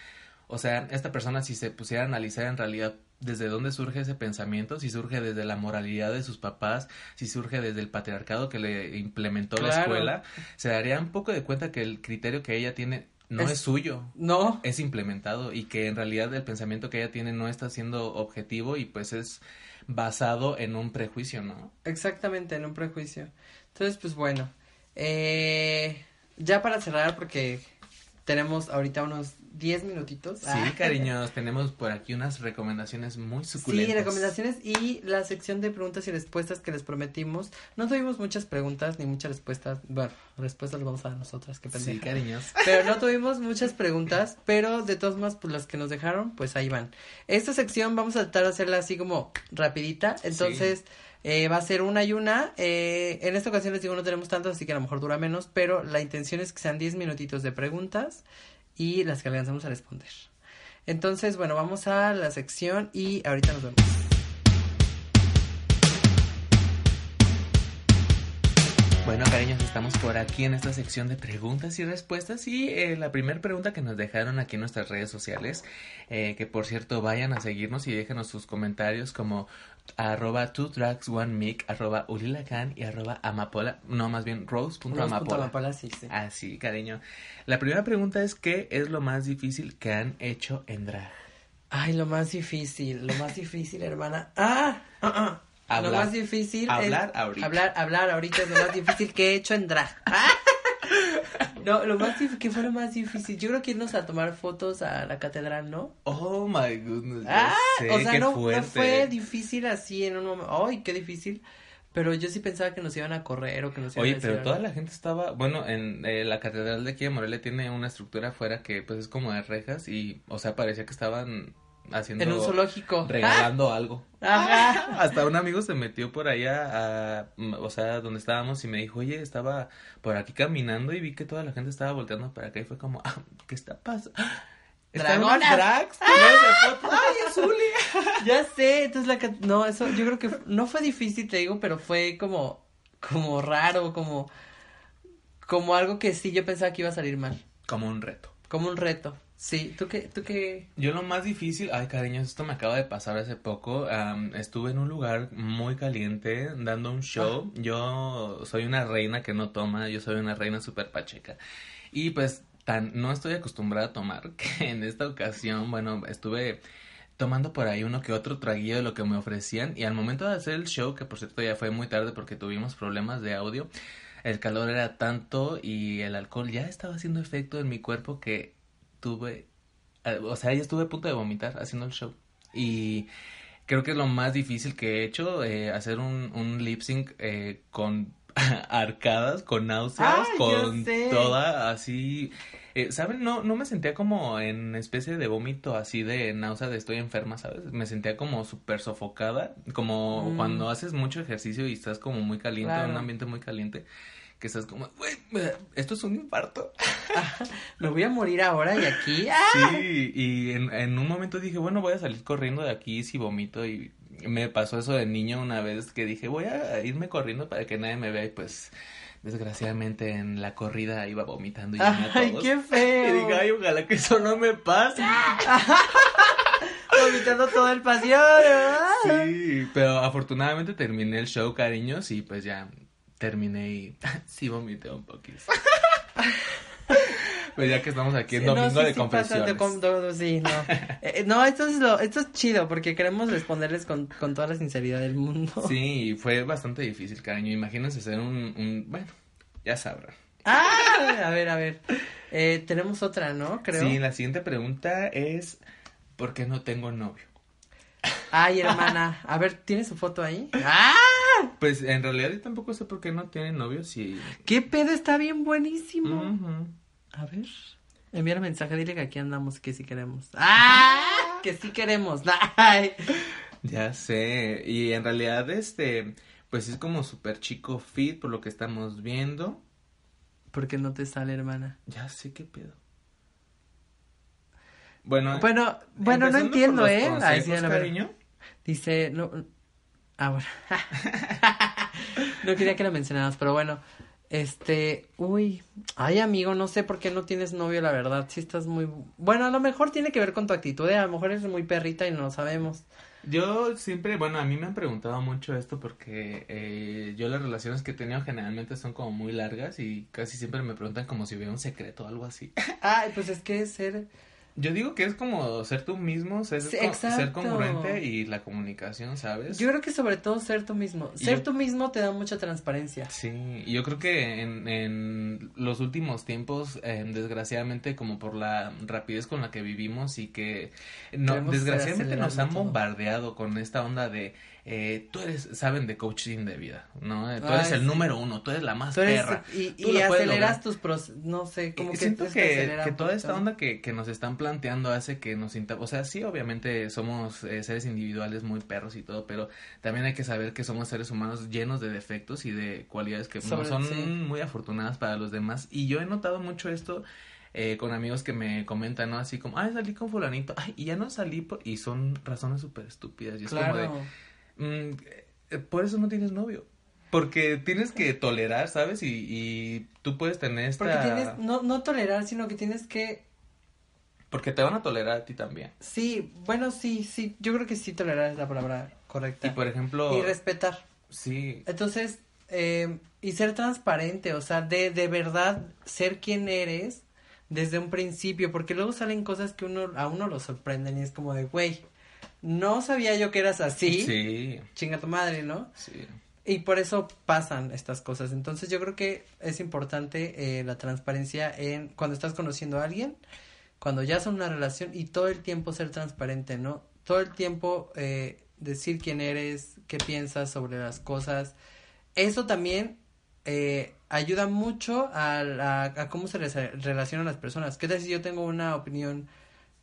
O sea, esta persona si se pusiera a analizar en realidad desde dónde surge ese pensamiento, si surge desde la moralidad de sus papás, si surge desde el patriarcado que le implementó la escuela, se daría un poco de cuenta que el criterio que ella tiene no es, suyo. No. Es implementado y que en realidad el pensamiento que ella tiene no está siendo objetivo y pues es basado en un prejuicio, ¿no? Exactamente, en un prejuicio. Entonces, pues bueno, eh, ya para cerrar, porque tenemos ahorita unos 10 minutitos. Sí, ah. cariños, tenemos por aquí unas recomendaciones muy suculentas. Sí, recomendaciones y la sección de preguntas y respuestas que les prometimos. No tuvimos muchas preguntas ni muchas respuestas. Bueno, respuestas las vamos a dar nosotras, qué pendeja. Sí, cariños. Pero no tuvimos muchas preguntas, pero de todas maneras, pues las que nos dejaron, pues ahí van. Esta sección vamos a tratar de hacerla así como rapidita, entonces... Eh, va a ser una y una. Eh, en esta ocasión les digo, no tenemos tanto, así que a lo mejor dura menos, pero la intención es que sean 10 minutitos de preguntas y las que alcanzamos a responder. Entonces, bueno, vamos a la sección y ahorita nos vemos. Bueno, cariños, estamos por aquí en esta sección de preguntas y respuestas y eh, la primera pregunta que nos dejaron aquí en nuestras redes sociales, eh, que por cierto vayan a seguirnos y déjenos sus comentarios como arroba two tracks one mic arroba ulilacan y arroba amapola no más bien rose.amapola rose sí, sí. así cariño. La primera pregunta es qué es lo más difícil que han hecho en drag ay lo más difícil lo más difícil hermana. Ah, ah, ah. Hablar, lo más difícil hablar ahorita. hablar hablar ahorita es lo más difícil que he hecho en drag No, lo más difícil, ¿qué fue lo más difícil? Yo creo que irnos a tomar fotos a la catedral, ¿no? Oh my goodness. Ah, o sea, no, fue difícil así en un momento. Ay, qué difícil. Pero yo sí pensaba que nos iban a correr o que nos iban Oye, pero toda la gente estaba, bueno, en eh, la catedral de aquí de Morelia tiene una estructura afuera que pues es como de rejas y, o sea, parecía que estaban haciendo en un zoológico. regalando algo. Ajá. [laughs] hasta un amigo se metió por allá a, o sea donde estábamos y me dijo oye estaba por aquí caminando y vi que toda la gente estaba volteando para acá y fue como ah, qué está pasando Dragonas. drags ay es [laughs] ya sé entonces la no eso yo creo que no fue difícil te digo pero fue como como raro como como algo que sí yo pensaba que iba a salir mal. Como un reto. Como un reto Sí, ¿tú qué, ¿tú qué? Yo lo más difícil, ay cariño, esto me acaba de pasar hace poco, estuve en un lugar muy caliente dando un show, ah. yo soy una reina que no toma, yo soy una reina super pacheca y pues tan, no estoy acostumbrada a tomar [laughs] que en esta ocasión, bueno, estuve tomando por ahí uno que otro traguillo de lo que me ofrecían y al momento de hacer el show, que por cierto ya fue muy tarde porque tuvimos problemas de audio, el calor era tanto y el alcohol ya estaba haciendo efecto en mi cuerpo que tuve, eh, o sea, ya estuve a punto de vomitar haciendo el show. Y creo que es lo más difícil que he hecho, eh, hacer un, un lip sync eh, con [laughs] arcadas, con náuseas, con toda así... Eh, ¿Saben? No, no me sentía como en especie de vómito así de náusea de estoy enferma, ¿sabes? Me sentía como súper sofocada, como mm. cuando haces mucho ejercicio y estás como muy caliente, en un ambiente muy caliente que estás como, güey, esto es un infarto. [laughs] me voy a morir ahora y aquí. ¡ah! Sí, y en, en un momento dije, bueno, voy a salir corriendo de aquí si vomito y me pasó eso de niño una vez que dije, voy a irme corriendo para que nadie me vea y pues desgraciadamente en la corrida iba vomitando y Ay, qué feo. [laughs] Y dije, ay, ojalá que eso no me pase. [laughs] Vomitando todo el pasión. Sí, pero afortunadamente terminé el show, cariños, y pues ya terminé y [laughs] sí vomité un poquito. [laughs] Pues ya que estamos aquí en domingo de confesiones. sí, no. [laughs] Eh, no, esto es lo, esto es chido porque queremos responderles con, con toda la sinceridad del mundo. Sí, fue bastante difícil, cariño. Imagínense ser un, un bueno, ya sabrán. Ah, a ver, a ver. Eh, tenemos otra, ¿no? Creo. Sí, la siguiente pregunta es ¿por qué no tengo novio? Ay, hermana, a ver, ¿tienes su foto ahí? ¡Ah! Pues en realidad yo tampoco sé por qué no tiene novio si... ¿Qué pedo? Está bien buenísimo. A ver. Enviar mensaje, dile que aquí andamos, que sí queremos. ¡Ah! Que sí queremos. [laughs] Ay. Ya sé. Y en realidad, este, pues es como súper chico fit por lo que estamos viendo. ¿Por qué no te sale, hermana? Ya sé qué pedo. Bueno, Bueno, bueno, no entiendo, ¿eh? Ay, sí, consejos, a ver. cariño. Dice, no, ah, bueno. [laughs] no quería que lo mencionáramos, pero bueno, este, uy, ay, amigo, no sé por qué no tienes novio, la verdad, sí estás muy, bueno, a lo mejor tiene que ver con tu actitud, ¿eh? a lo mejor eres muy perrita y no lo sabemos. Yo siempre, bueno, a mí me han preguntado mucho esto porque eh, yo las relaciones que he tenido generalmente son como muy largas y casi siempre me preguntan como si hubiera un secreto o algo así. [laughs] Ay, pues es que ser, Yo digo que es como ser tú mismo, ser, Sí, co- exacto. ser congruente y la comunicación, ¿sabes? yo creo que sobre todo ser tú mismo, ser yo- tú mismo te da mucha transparencia. Sí, y yo creo que en, en los últimos tiempos, eh, desgraciadamente, como por la rapidez con la que vivimos y que no, desgraciadamente nos han todo. bombardeado con esta onda de eh, tú eres, saben de coaching de vida, ¿no? Tú Ay, eres el sí. número uno, tú eres la más eres, perra. y, tú y aceleras tus procesos, no sé, como que siento que, que toda esta onda que, que nos están planteando hace que nos o sea, sí, obviamente somos eh, seres individuales muy perros y todo, pero también hay que saber que somos seres humanos llenos de defectos y de cualidades que Sobre- son sí. muy afortunadas para los demás. Y yo he notado mucho esto eh, con amigos que me comentan, ¿no? Así como, ay, salí con fulanito, ay, y ya no salí, por-", y son razones súper estúpidas. Y es como de. Mm, por eso no tienes novio. Porque tienes que tolerar, ¿sabes? Y, y tú puedes tener esta... Porque tienes, no, no tolerar, sino que tienes que, Porque te van a tolerar a ti también. sí, bueno, sí, sí, yo creo que sí tolerar es la palabra correcta. Y por ejemplo... Y respetar. Sí, Entonces, eh, y ser transparente, o sea, de, de verdad ser quien eres desde un principio, porque luego salen cosas que uno, a uno lo sorprenden y es como de, güey, no sabía yo que eras así, sí, chinga tu madre, ¿no? sí. Y por eso pasan estas cosas. Entonces yo creo que es importante eh, la transparencia en cuando estás conociendo a alguien, cuando ya son una relación y todo el tiempo ser transparente, ¿no? Todo el tiempo eh, decir quién eres, qué piensas sobre las cosas. Eso también eh, ayuda mucho a, la- a cómo se relacionan las personas. ¿Qué tal si yo tengo una opinión,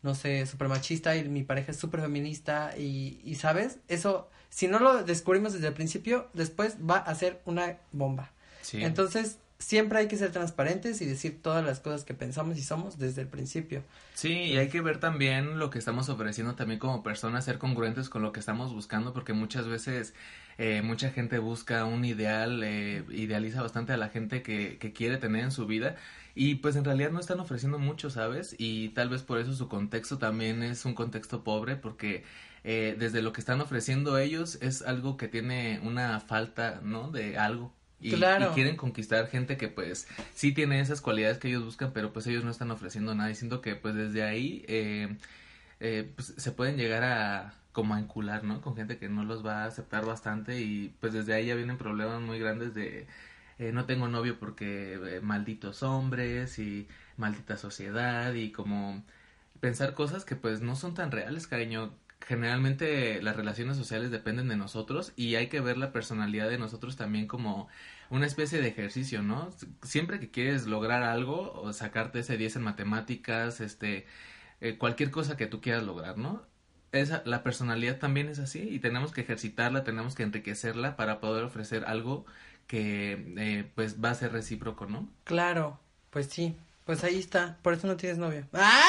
no sé, súper machista y mi pareja es súper feminista y, y, ¿sabes? Eso, si no lo descubrimos desde el principio, después va a ser una bomba. sí. Entonces, siempre hay que ser transparentes y decir todas las cosas que pensamos y somos desde el principio. Sí, y hay que ver también lo que estamos ofreciendo también como personas, ser congruentes con lo que estamos buscando, porque muchas veces eh, mucha gente busca un ideal, eh, idealiza bastante a la gente que, que quiere tener en su vida y pues en realidad no están ofreciendo mucho, ¿sabes? Y tal vez por eso su contexto también es un contexto pobre, porque eh, desde lo que están ofreciendo ellos es algo que tiene una falta, ¿no? De algo. Y, Claro. y quieren conquistar gente que pues sí tiene esas cualidades que ellos buscan, pero pues ellos no están ofreciendo nada. Y siento que pues desde ahí eh, eh, pues, se pueden llegar a como a encular, ¿no? Con gente que no los va a aceptar bastante y pues desde ahí ya vienen problemas muy grandes de eh, no tengo novio porque eh, malditos hombres y maldita sociedad y como pensar cosas que pues no son tan reales, cariño. Generalmente las relaciones sociales dependen de nosotros y hay que ver la personalidad de nosotros también como una especie de ejercicio, ¿no? Siempre que quieres lograr algo o sacarte ese 10 en matemáticas, este, eh, cualquier cosa que tú quieras lograr, ¿no? Esa, la personalidad también es así y tenemos que ejercitarla, tenemos que enriquecerla para poder ofrecer algo que eh, pues va a ser recíproco, ¿no? Claro, pues sí, pues ahí está, por eso no tienes novio. ¡Ah!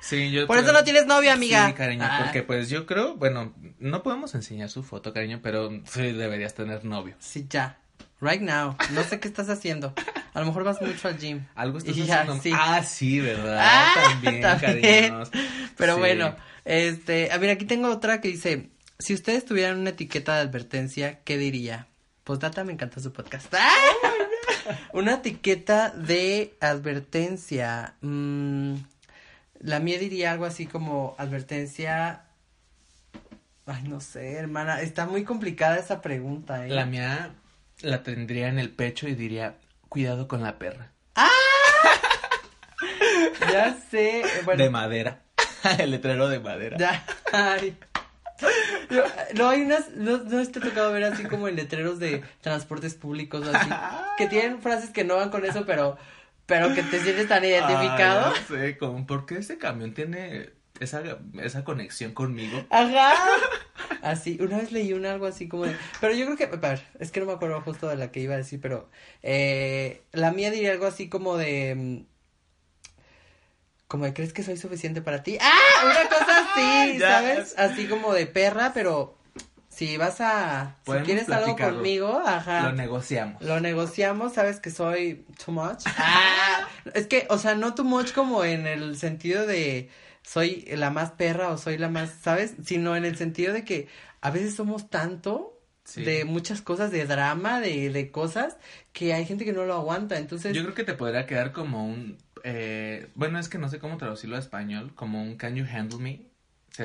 Sí, yo Por creo- eso no tienes novia, amiga. Sí, cariño, Ah. porque pues yo creo, bueno, no podemos enseñar su foto, cariño, pero sí deberías tener novio. Sí, ya. Right now. No sé qué estás haciendo. A lo mejor vas mucho al gym. Algo estás ya, haciendo. sí. Ah, sí, ¿verdad? Ah, también, [laughs] también. cariños. Pero Sí. bueno, este, a ver, aquí tengo otra que dice, si ustedes tuvieran una etiqueta de advertencia, ¿qué diría? Pues Data me encanta su podcast. ¡Ah! [laughs] una etiqueta de advertencia. mm, la mía diría algo así como advertencia. Ay, no sé, hermana, está muy complicada esa pregunta, ¿eh? La mía la tendría en el pecho y diría, cuidado con la perra. [laughs] Ya sé, bueno. De madera. [laughs] el letrero de madera. Ya, ay. No, no, hay unas, no, no te ha tocado ver así como en letreros de transportes públicos o así, que tienen frases que no van con eso, pero, pero que te sientes tan identificado. Ah, sé, como, ¿por qué ese camión tiene esa, esa conexión conmigo? Ajá. Así, una vez leí un algo así como de, pero yo creo que, a ver, es que no me acuerdo justo de la que iba a decir, pero, eh, la mía diría algo así como de, como de, ¿crees que soy suficiente para ti? ¡Ah! Una cosa [laughs] así. ¿sabes? Así como de perra, pero si vas a, si quieres algo conmigo, ajá. Lo negociamos. Lo negociamos, sabes que soy too much. [laughs] Ah, es que, o sea, no too much como en el sentido de soy la más perra o soy la más, ¿sabes? Sino en el sentido de que a veces somos tanto Sí. de muchas cosas, de drama, de, de cosas, que hay gente que no lo aguanta. Entonces, Yo creo que te podría quedar como un, eh, bueno, es que no sé cómo traducirlo a español, como un can you handle me.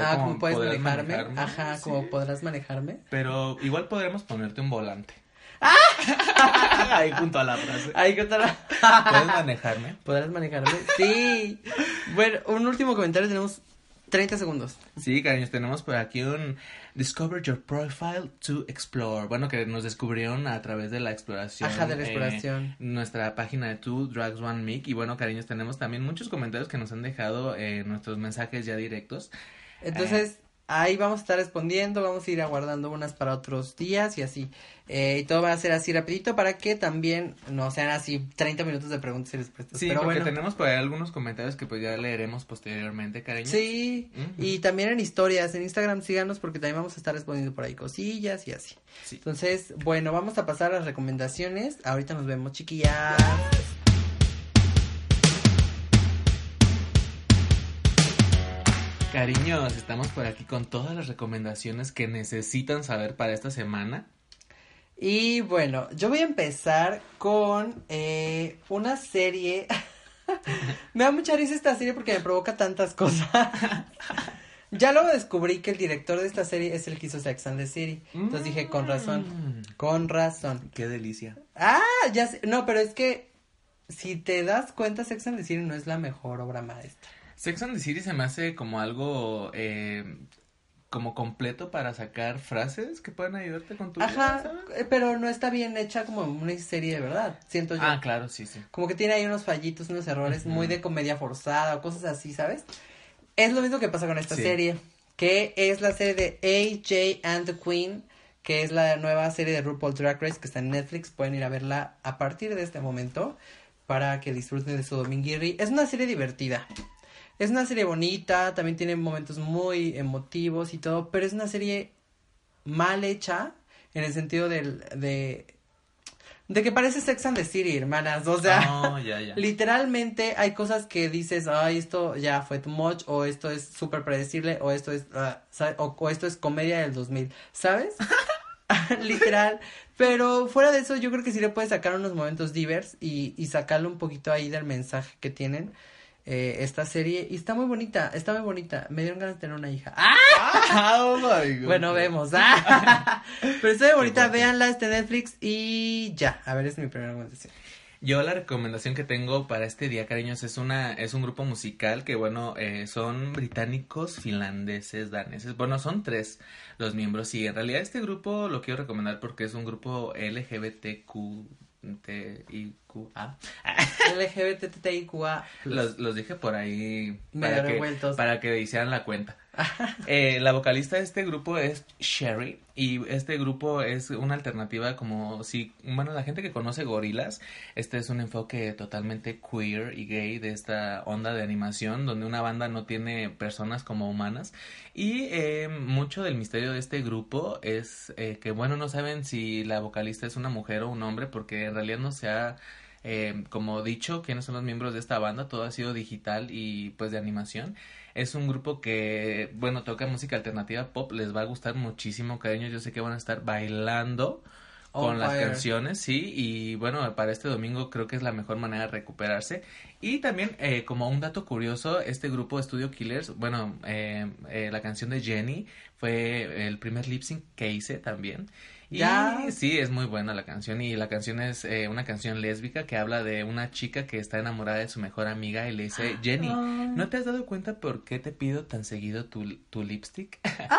Ah, como puedes ¿podrás manejarme. Ajá, Sí. como podrás manejarme. Pero igual podremos ponerte un volante. [laughs] Ahí junto a la frase. Ay, ¿qué tal? ¿Puedes manejarme? [laughs] ¿Podrás manejarme? Sí. Bueno, un último comentario, tenemos 30 segundos. Sí, cariños, tenemos por aquí un Discover Your Profile to Explore. Bueno, que nos descubrieron a través de la exploración. Ajá, de la eh, exploración. nuestra página de Two Drags One Mic. Y bueno, cariños, tenemos también muchos comentarios que nos han dejado en nuestros mensajes ya directos. Entonces, ahí vamos a estar respondiendo, vamos a ir aguardando unas para otros días y así. Eh, y todo va a ser así rapidito para que también no sean así 30 minutos de preguntas y respuestas. Sí, Pero porque bueno. tenemos por ahí algunos comentarios que pues ya leeremos posteriormente, cariños. Sí, y también en historias, en Instagram síganos porque también vamos a estar respondiendo por ahí cosillas y así. Sí. Entonces, bueno, vamos a pasar a las recomendaciones. Ahorita nos vemos, chiquillas. Cariños, estamos por aquí con todas las recomendaciones que necesitan saber para esta semana. Y bueno, yo voy a empezar con eh, una serie. [laughs] me da mucha risa esta serie porque me provoca tantas cosas. [laughs] ya luego descubrí que el director de esta serie es el que hizo Sex and the City. Entonces dije, con razón, Mm, con razón. Qué delicia. Ah, ya sé. No, pero es que si te das cuenta, Sex and the City no es la mejor obra maestra. Sex and the City se me hace como algo eh, como completo para sacar frases que puedan ayudarte con tu vida, Ajá, ¿sabes? eh, pero no está bien hecha como una serie de verdad, siento yo. Ah, claro, sí, sí. Como que tiene ahí unos fallitos, unos errores muy de comedia forzada o cosas así, ¿sabes? Es lo mismo que pasa con esta Sí. serie, que es la serie de AJ and the Queen, que es la nueva serie de RuPaul Drag Race que está en Netflix. Pueden ir a verla a partir de este momento para que disfruten de su dominguirri. Es una serie divertida. Es una serie bonita, también tiene momentos muy emotivos y todo, pero es una serie mal hecha en el sentido del, de, de que parece Sex and the City, hermanas. O sea, Oh, [laughs] literalmente hay cosas que dices, ay, esto ya fue too much, o esto es súper predecible, o esto es, ah, o esto es comedia del 2000, ¿sabes? [laughs] [laughs] Literal. Pero fuera de eso, yo creo que sí le puedes sacar unos momentos divers y, y sacarle un poquito ahí del mensaje que tienen eh, esta serie. Y está muy bonita, está muy bonita. Me dieron ganas de tener una hija. ¡Ah! Oh my [laughs] God. Bueno, vemos. ¡Ah! [laughs] Pero está muy bonita, véanla, está en Netflix y ya. A ver, es mi primera recomendación. Yo la recomendación que tengo para este día, cariños, es una es un grupo musical que bueno eh, son británicos, finlandeses, daneses. Bueno, son tres los miembros y en realidad este grupo lo quiero recomendar porque es un grupo LGBTQTIQA. LGBTTIQA. Los, los dije por ahí Medio para que, para que hicieran la cuenta. [laughs] Eh, la vocalista de este grupo es Sherry y este grupo es una alternativa como si, bueno, la gente que conoce Gorilas, este es un enfoque totalmente queer y gay de esta onda de animación donde una banda no tiene personas como humanas y eh, mucho del misterio de este grupo es eh, que, bueno, no saben si la vocalista es una mujer o un hombre porque en realidad no se ha eh, como dicho, quiénes son los miembros de esta banda, todo ha sido digital y pues de animación. Es un grupo que, bueno, toca música alternativa pop, les va a gustar muchísimo, cariño, yo sé que van a estar bailando On con las fire. canciones, sí, y bueno, para este domingo creo que es la mejor manera de recuperarse. Y también, eh, como un dato curioso, este grupo Studio Killers, bueno, eh, eh, la canción de Jenny fue el primer lip sync que hice también. Y Ya. sí, es muy buena la canción y la canción es eh, una canción lésbica que habla de una chica que está enamorada de su mejor amiga y le dice, Jenny, ¿no te has dado cuenta por qué te pido tan seguido tu, tu lipstick? [laughs]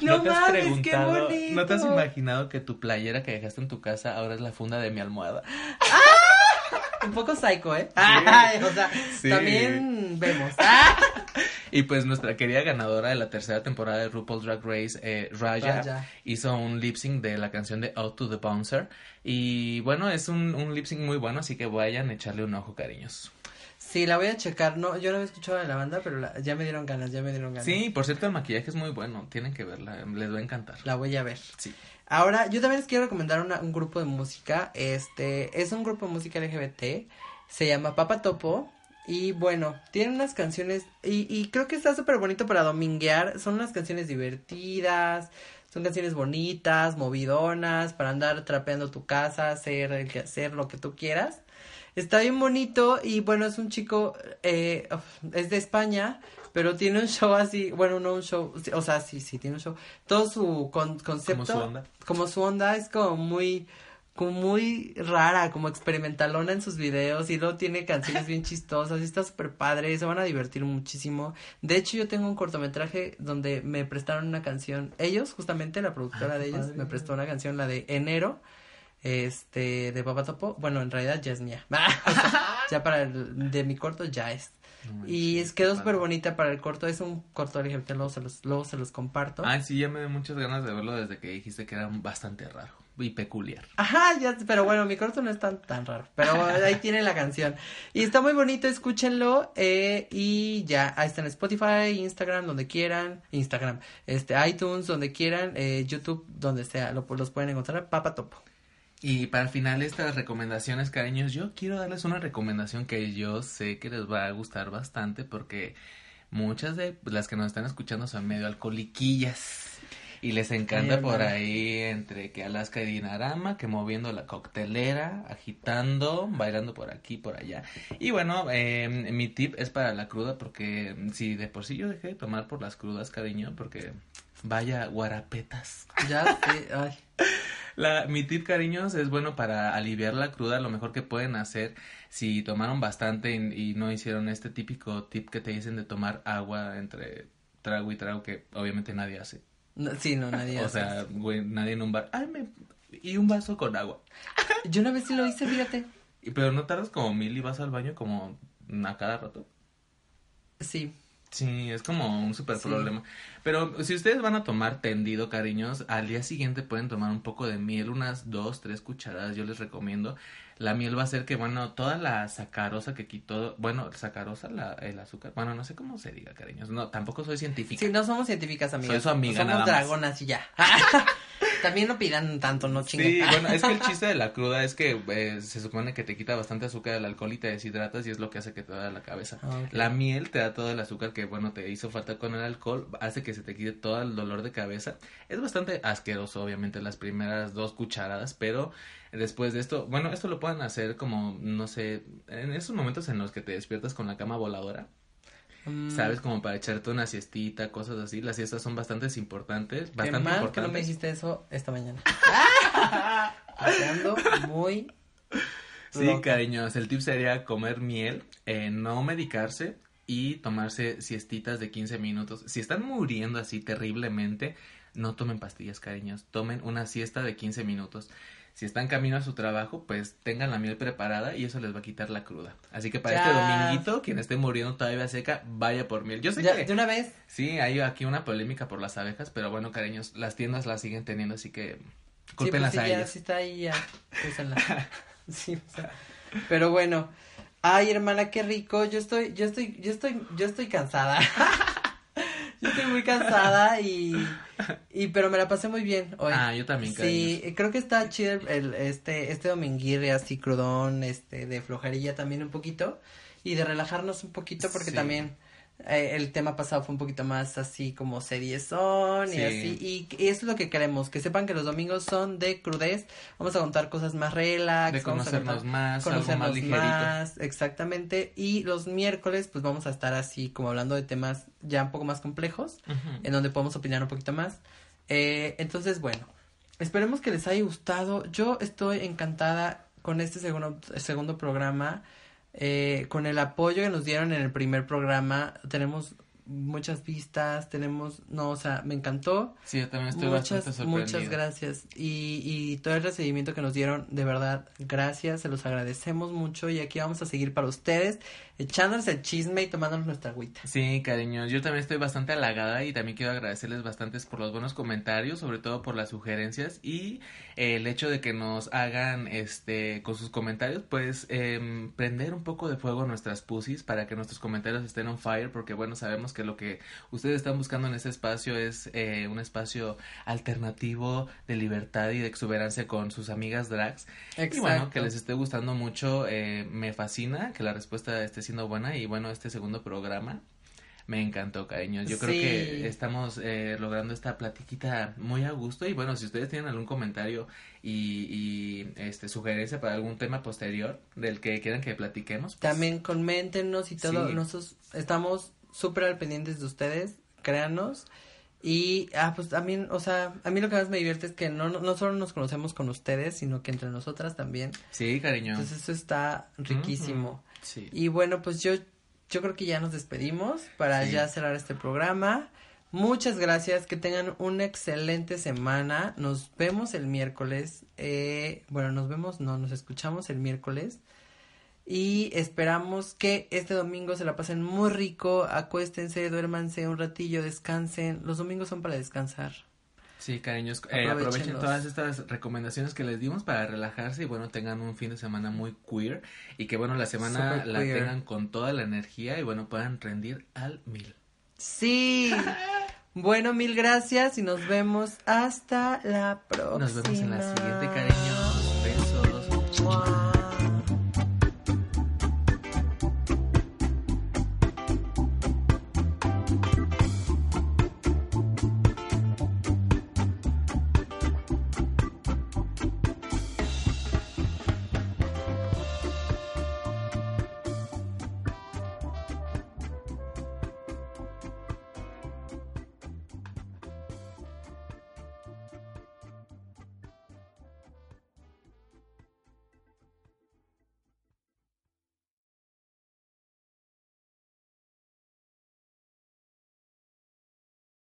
No, te has mames, qué preguntado, bonito. ¿no te has imaginado que tu playera que dejaste en tu casa ahora es la funda de mi almohada? Un poco psycho, ¿eh? Ay, o sea, Sí. también vemos. Ah. Y pues nuestra querida ganadora de la tercera temporada de RuPaul Drag Race, eh, Raya, Raya. hizo un lip sync de la canción de Out to the Bouncer. Y bueno, es un, un lip sync muy bueno, así que vayan a echarle un ojo, cariños. Sí, la voy a checar. No, yo no había escuchado de la banda, pero la- ya me dieron ganas, ya me dieron ganas. Sí, por cierto, el maquillaje es muy bueno. Tienen que verla. Les va a encantar. La voy a ver. Sí. Ahora, yo también les quiero recomendar una- un grupo de música. Este, es un grupo de música LGBT. Se llama Papa Topo. Y bueno, tiene unas canciones. Y, y creo que está súper bonito para dominguear. Son unas canciones divertidas. Son canciones bonitas, movidonas, para andar trapeando tu casa, hacer el hacer lo que tú quieras. Está bien bonito y bueno, es un chico, eh, es de España, pero tiene un show así, bueno, no un show, o sea, sí, sí, tiene un show. Todo su con- concepto, Como su onda. como su onda es como muy, como muy rara, como experimentalona en sus videos y luego tiene canciones bien chistosas y está súper padre, se van a divertir muchísimo. De hecho, yo tengo un cortometraje donde me prestaron una canción, ellos, justamente, la productora Ah, de ellos, padre. me prestó una canción, la de Enero, este, de Papa Topo, bueno, en realidad ya es mía. O [laughs] sea, ya para el, de mi corto ya es. No Y es, quedó súper bonita para el corto, es un corto LGBT, luego se los, luego se los comparto. Ay, sí, ya me dio muchas ganas de verlo desde que dijiste que era bastante raro y peculiar. Ajá, ya, pero bueno, mi corto no es tan, tan raro, pero [laughs] ahí tiene la canción. Y está muy bonito, escúchenlo, eh, y ya, ahí está en Spotify, Instagram, donde quieran, Instagram, este, iTunes, donde quieran, eh, YouTube, donde sea, lo, los pueden encontrar, Papa Topo. Y para el final estas recomendaciones, cariños, yo quiero darles una recomendación que yo sé que les va a gustar bastante porque muchas de las que nos están escuchando son medio alcoholiquillas. Y les encanta Ay, por ahí entre que Alaska y Dinarama, que moviendo la coctelera, agitando, bailando por aquí, por allá. Y bueno, eh, mi tip es para la cruda porque si de por sí yo dejé de tomar por las crudas, cariño, porque vaya guarapetas. Ya, sí, ay. [laughs] La, mi tip, cariños, es bueno para aliviar la cruda. Lo mejor que pueden hacer si tomaron bastante y, y no hicieron este típico tip que te dicen de tomar agua entre trago y trago que obviamente nadie hace. No, sí, no, nadie O hace sea, eso. güey, nadie en un bar. Ay, me... Y un vaso con agua. [laughs] Yo una vez sí lo hice, fíjate. Y- Pero no tardas como mil y vas al baño como a cada rato. Sí. Sí, es como un super Sí. problema. Pero si ustedes van a tomar tendido, cariños, al día siguiente pueden tomar un poco de miel, unas dos, tres cucharadas, yo les recomiendo. La miel va a hacer que, bueno, toda la sacarosa que quitó, bueno, sacarosa, la, el azúcar, bueno, no sé cómo se diga, cariños. No, tampoco soy científica. Sí, no somos científicas, amigas. Soy su amiga, Somos nada más. dragonas y ya. [laughs] [laughs] También no pidan tanto, no chinguen. Sí, bueno, es que el [laughs] chiste de la cruda es que eh, se supone que te quita bastante azúcar del alcohol y te deshidratas y es lo que hace que te da la cabeza. Ah. La miel te da todo el azúcar que, bueno, te hizo falta con el alcohol, hace que se te quite todo el dolor de cabeza. Es bastante asqueroso, obviamente, las primeras dos cucharadas, pero después de esto, bueno, esto lo pueden hacer como, no sé, en esos momentos en los que te despiertas con la cama voladora. Mm, ¿Sabes? Como para echarte una siestita, cosas así. Las siestas son bastante importantes. Qué Bastante mal que importantes. no me dijiste eso esta mañana. [laughs] Porque ando muy Sí, loca. cariños, el tip sería comer miel, eh, no medicarse y tomarse siestitas de 15 minutos. Si están muriendo así terriblemente, no tomen pastillas, cariños, tomen una siesta de 15 minutos. Si están camino a su trabajo, pues tengan la miel preparada y eso les va a quitar la cruda. Así que para este dominguito, quien esté muriendo todavía seca, vaya por miel. Yo sé Ya, que de una vez. sí, hay aquí una polémica por las abejas, pero bueno, cariños, las tiendas las siguen teniendo, así que Sí, cúlpenlas pues sí, a ya, ellas. sí está ahí ya. [laughs] sí, o sea, pero bueno. Ay, hermana, qué rico. Yo estoy, yo estoy, yo estoy, yo estoy cansada. [laughs] [laughs] yo estoy muy cansada y, y, pero me la pasé muy bien hoy. Ah, yo también, cariños. Sí, creo que está chido el, el- este, este dominguirre así crudón, este, de flojerilla también un poquito y de relajarnos un poquito porque Sí. también eh, el tema pasado fue un poquito más así como seriezón y Sí. así y, y eso es lo que queremos, que sepan que los domingos son de crudez, vamos a contar cosas más relax, De vamos a conocernos contar- más, algo más conocernos más, exactamente, y los miércoles pues vamos a estar así como hablando de temas ya un poco más complejos en donde podemos opinar un poquito más. Eh, entonces, bueno, esperemos que les haya gustado. Yo estoy encantada con este segundo, segundo programa, eh, con el apoyo que nos dieron en el primer programa. Tenemos muchas vistas, tenemos, no, o sea, me encantó. Sí, yo también estoy muchas, bastante sorprendido. Muchas gracias. Y, y todo el recibimiento que nos dieron, de verdad, gracias, se los agradecemos mucho y aquí vamos a seguir para ustedes, echándoles el chisme y tomándonos nuestra agüita. Sí, cariño, yo también estoy bastante halagada y también quiero agradecerles bastantes por los buenos comentarios, sobre todo por las sugerencias y eh, el hecho de que nos hagan, este, con sus comentarios, pues, eh, prender un poco de fuego nuestras pussies para que nuestros comentarios estén on fire, porque bueno, sabemos que lo que ustedes están buscando en este espacio es eh, un espacio alternativo de libertad y de exuberancia con sus amigas drags. Exacto. Y bueno, que les esté gustando mucho, eh, me fascina que la respuesta esté siendo buena y bueno, este segundo programa me encantó, cariño. Yo creo que estamos eh, logrando esta platiquita muy a gusto y bueno, si ustedes tienen algún comentario y, y este sugerencia para algún tema posterior del que quieran que platiquemos, pues, También coméntenos y todo, Sí. nosotros estamos súper al pendientes de ustedes, créanos. Y, ah, pues también, o sea, a mí lo que más me divierte es que no, no, no solo nos conocemos con ustedes, sino que entre nosotras también. Sí, cariño. Entonces eso está riquísimo. Sí. Y bueno, pues yo, yo creo que ya nos despedimos para Sí. ya cerrar este programa. Muchas gracias, que tengan una excelente semana. Nos vemos el miércoles. Eh, bueno, nos vemos, no, nos escuchamos el miércoles. Y esperamos que este domingo se la pasen muy rico. Acuéstense, duérmanse un ratillo, descansen. Los domingos son para descansar. Sí, cariños, eh, aprovechen todas estas recomendaciones que les dimos para relajarse y bueno, tengan un fin de semana muy queer y que bueno, la semana Super la queer. tengan con toda la energía y bueno, puedan rendir al mil. Sí. bueno, mil gracias y nos vemos hasta la próxima. Nos vemos en la siguiente, cariño.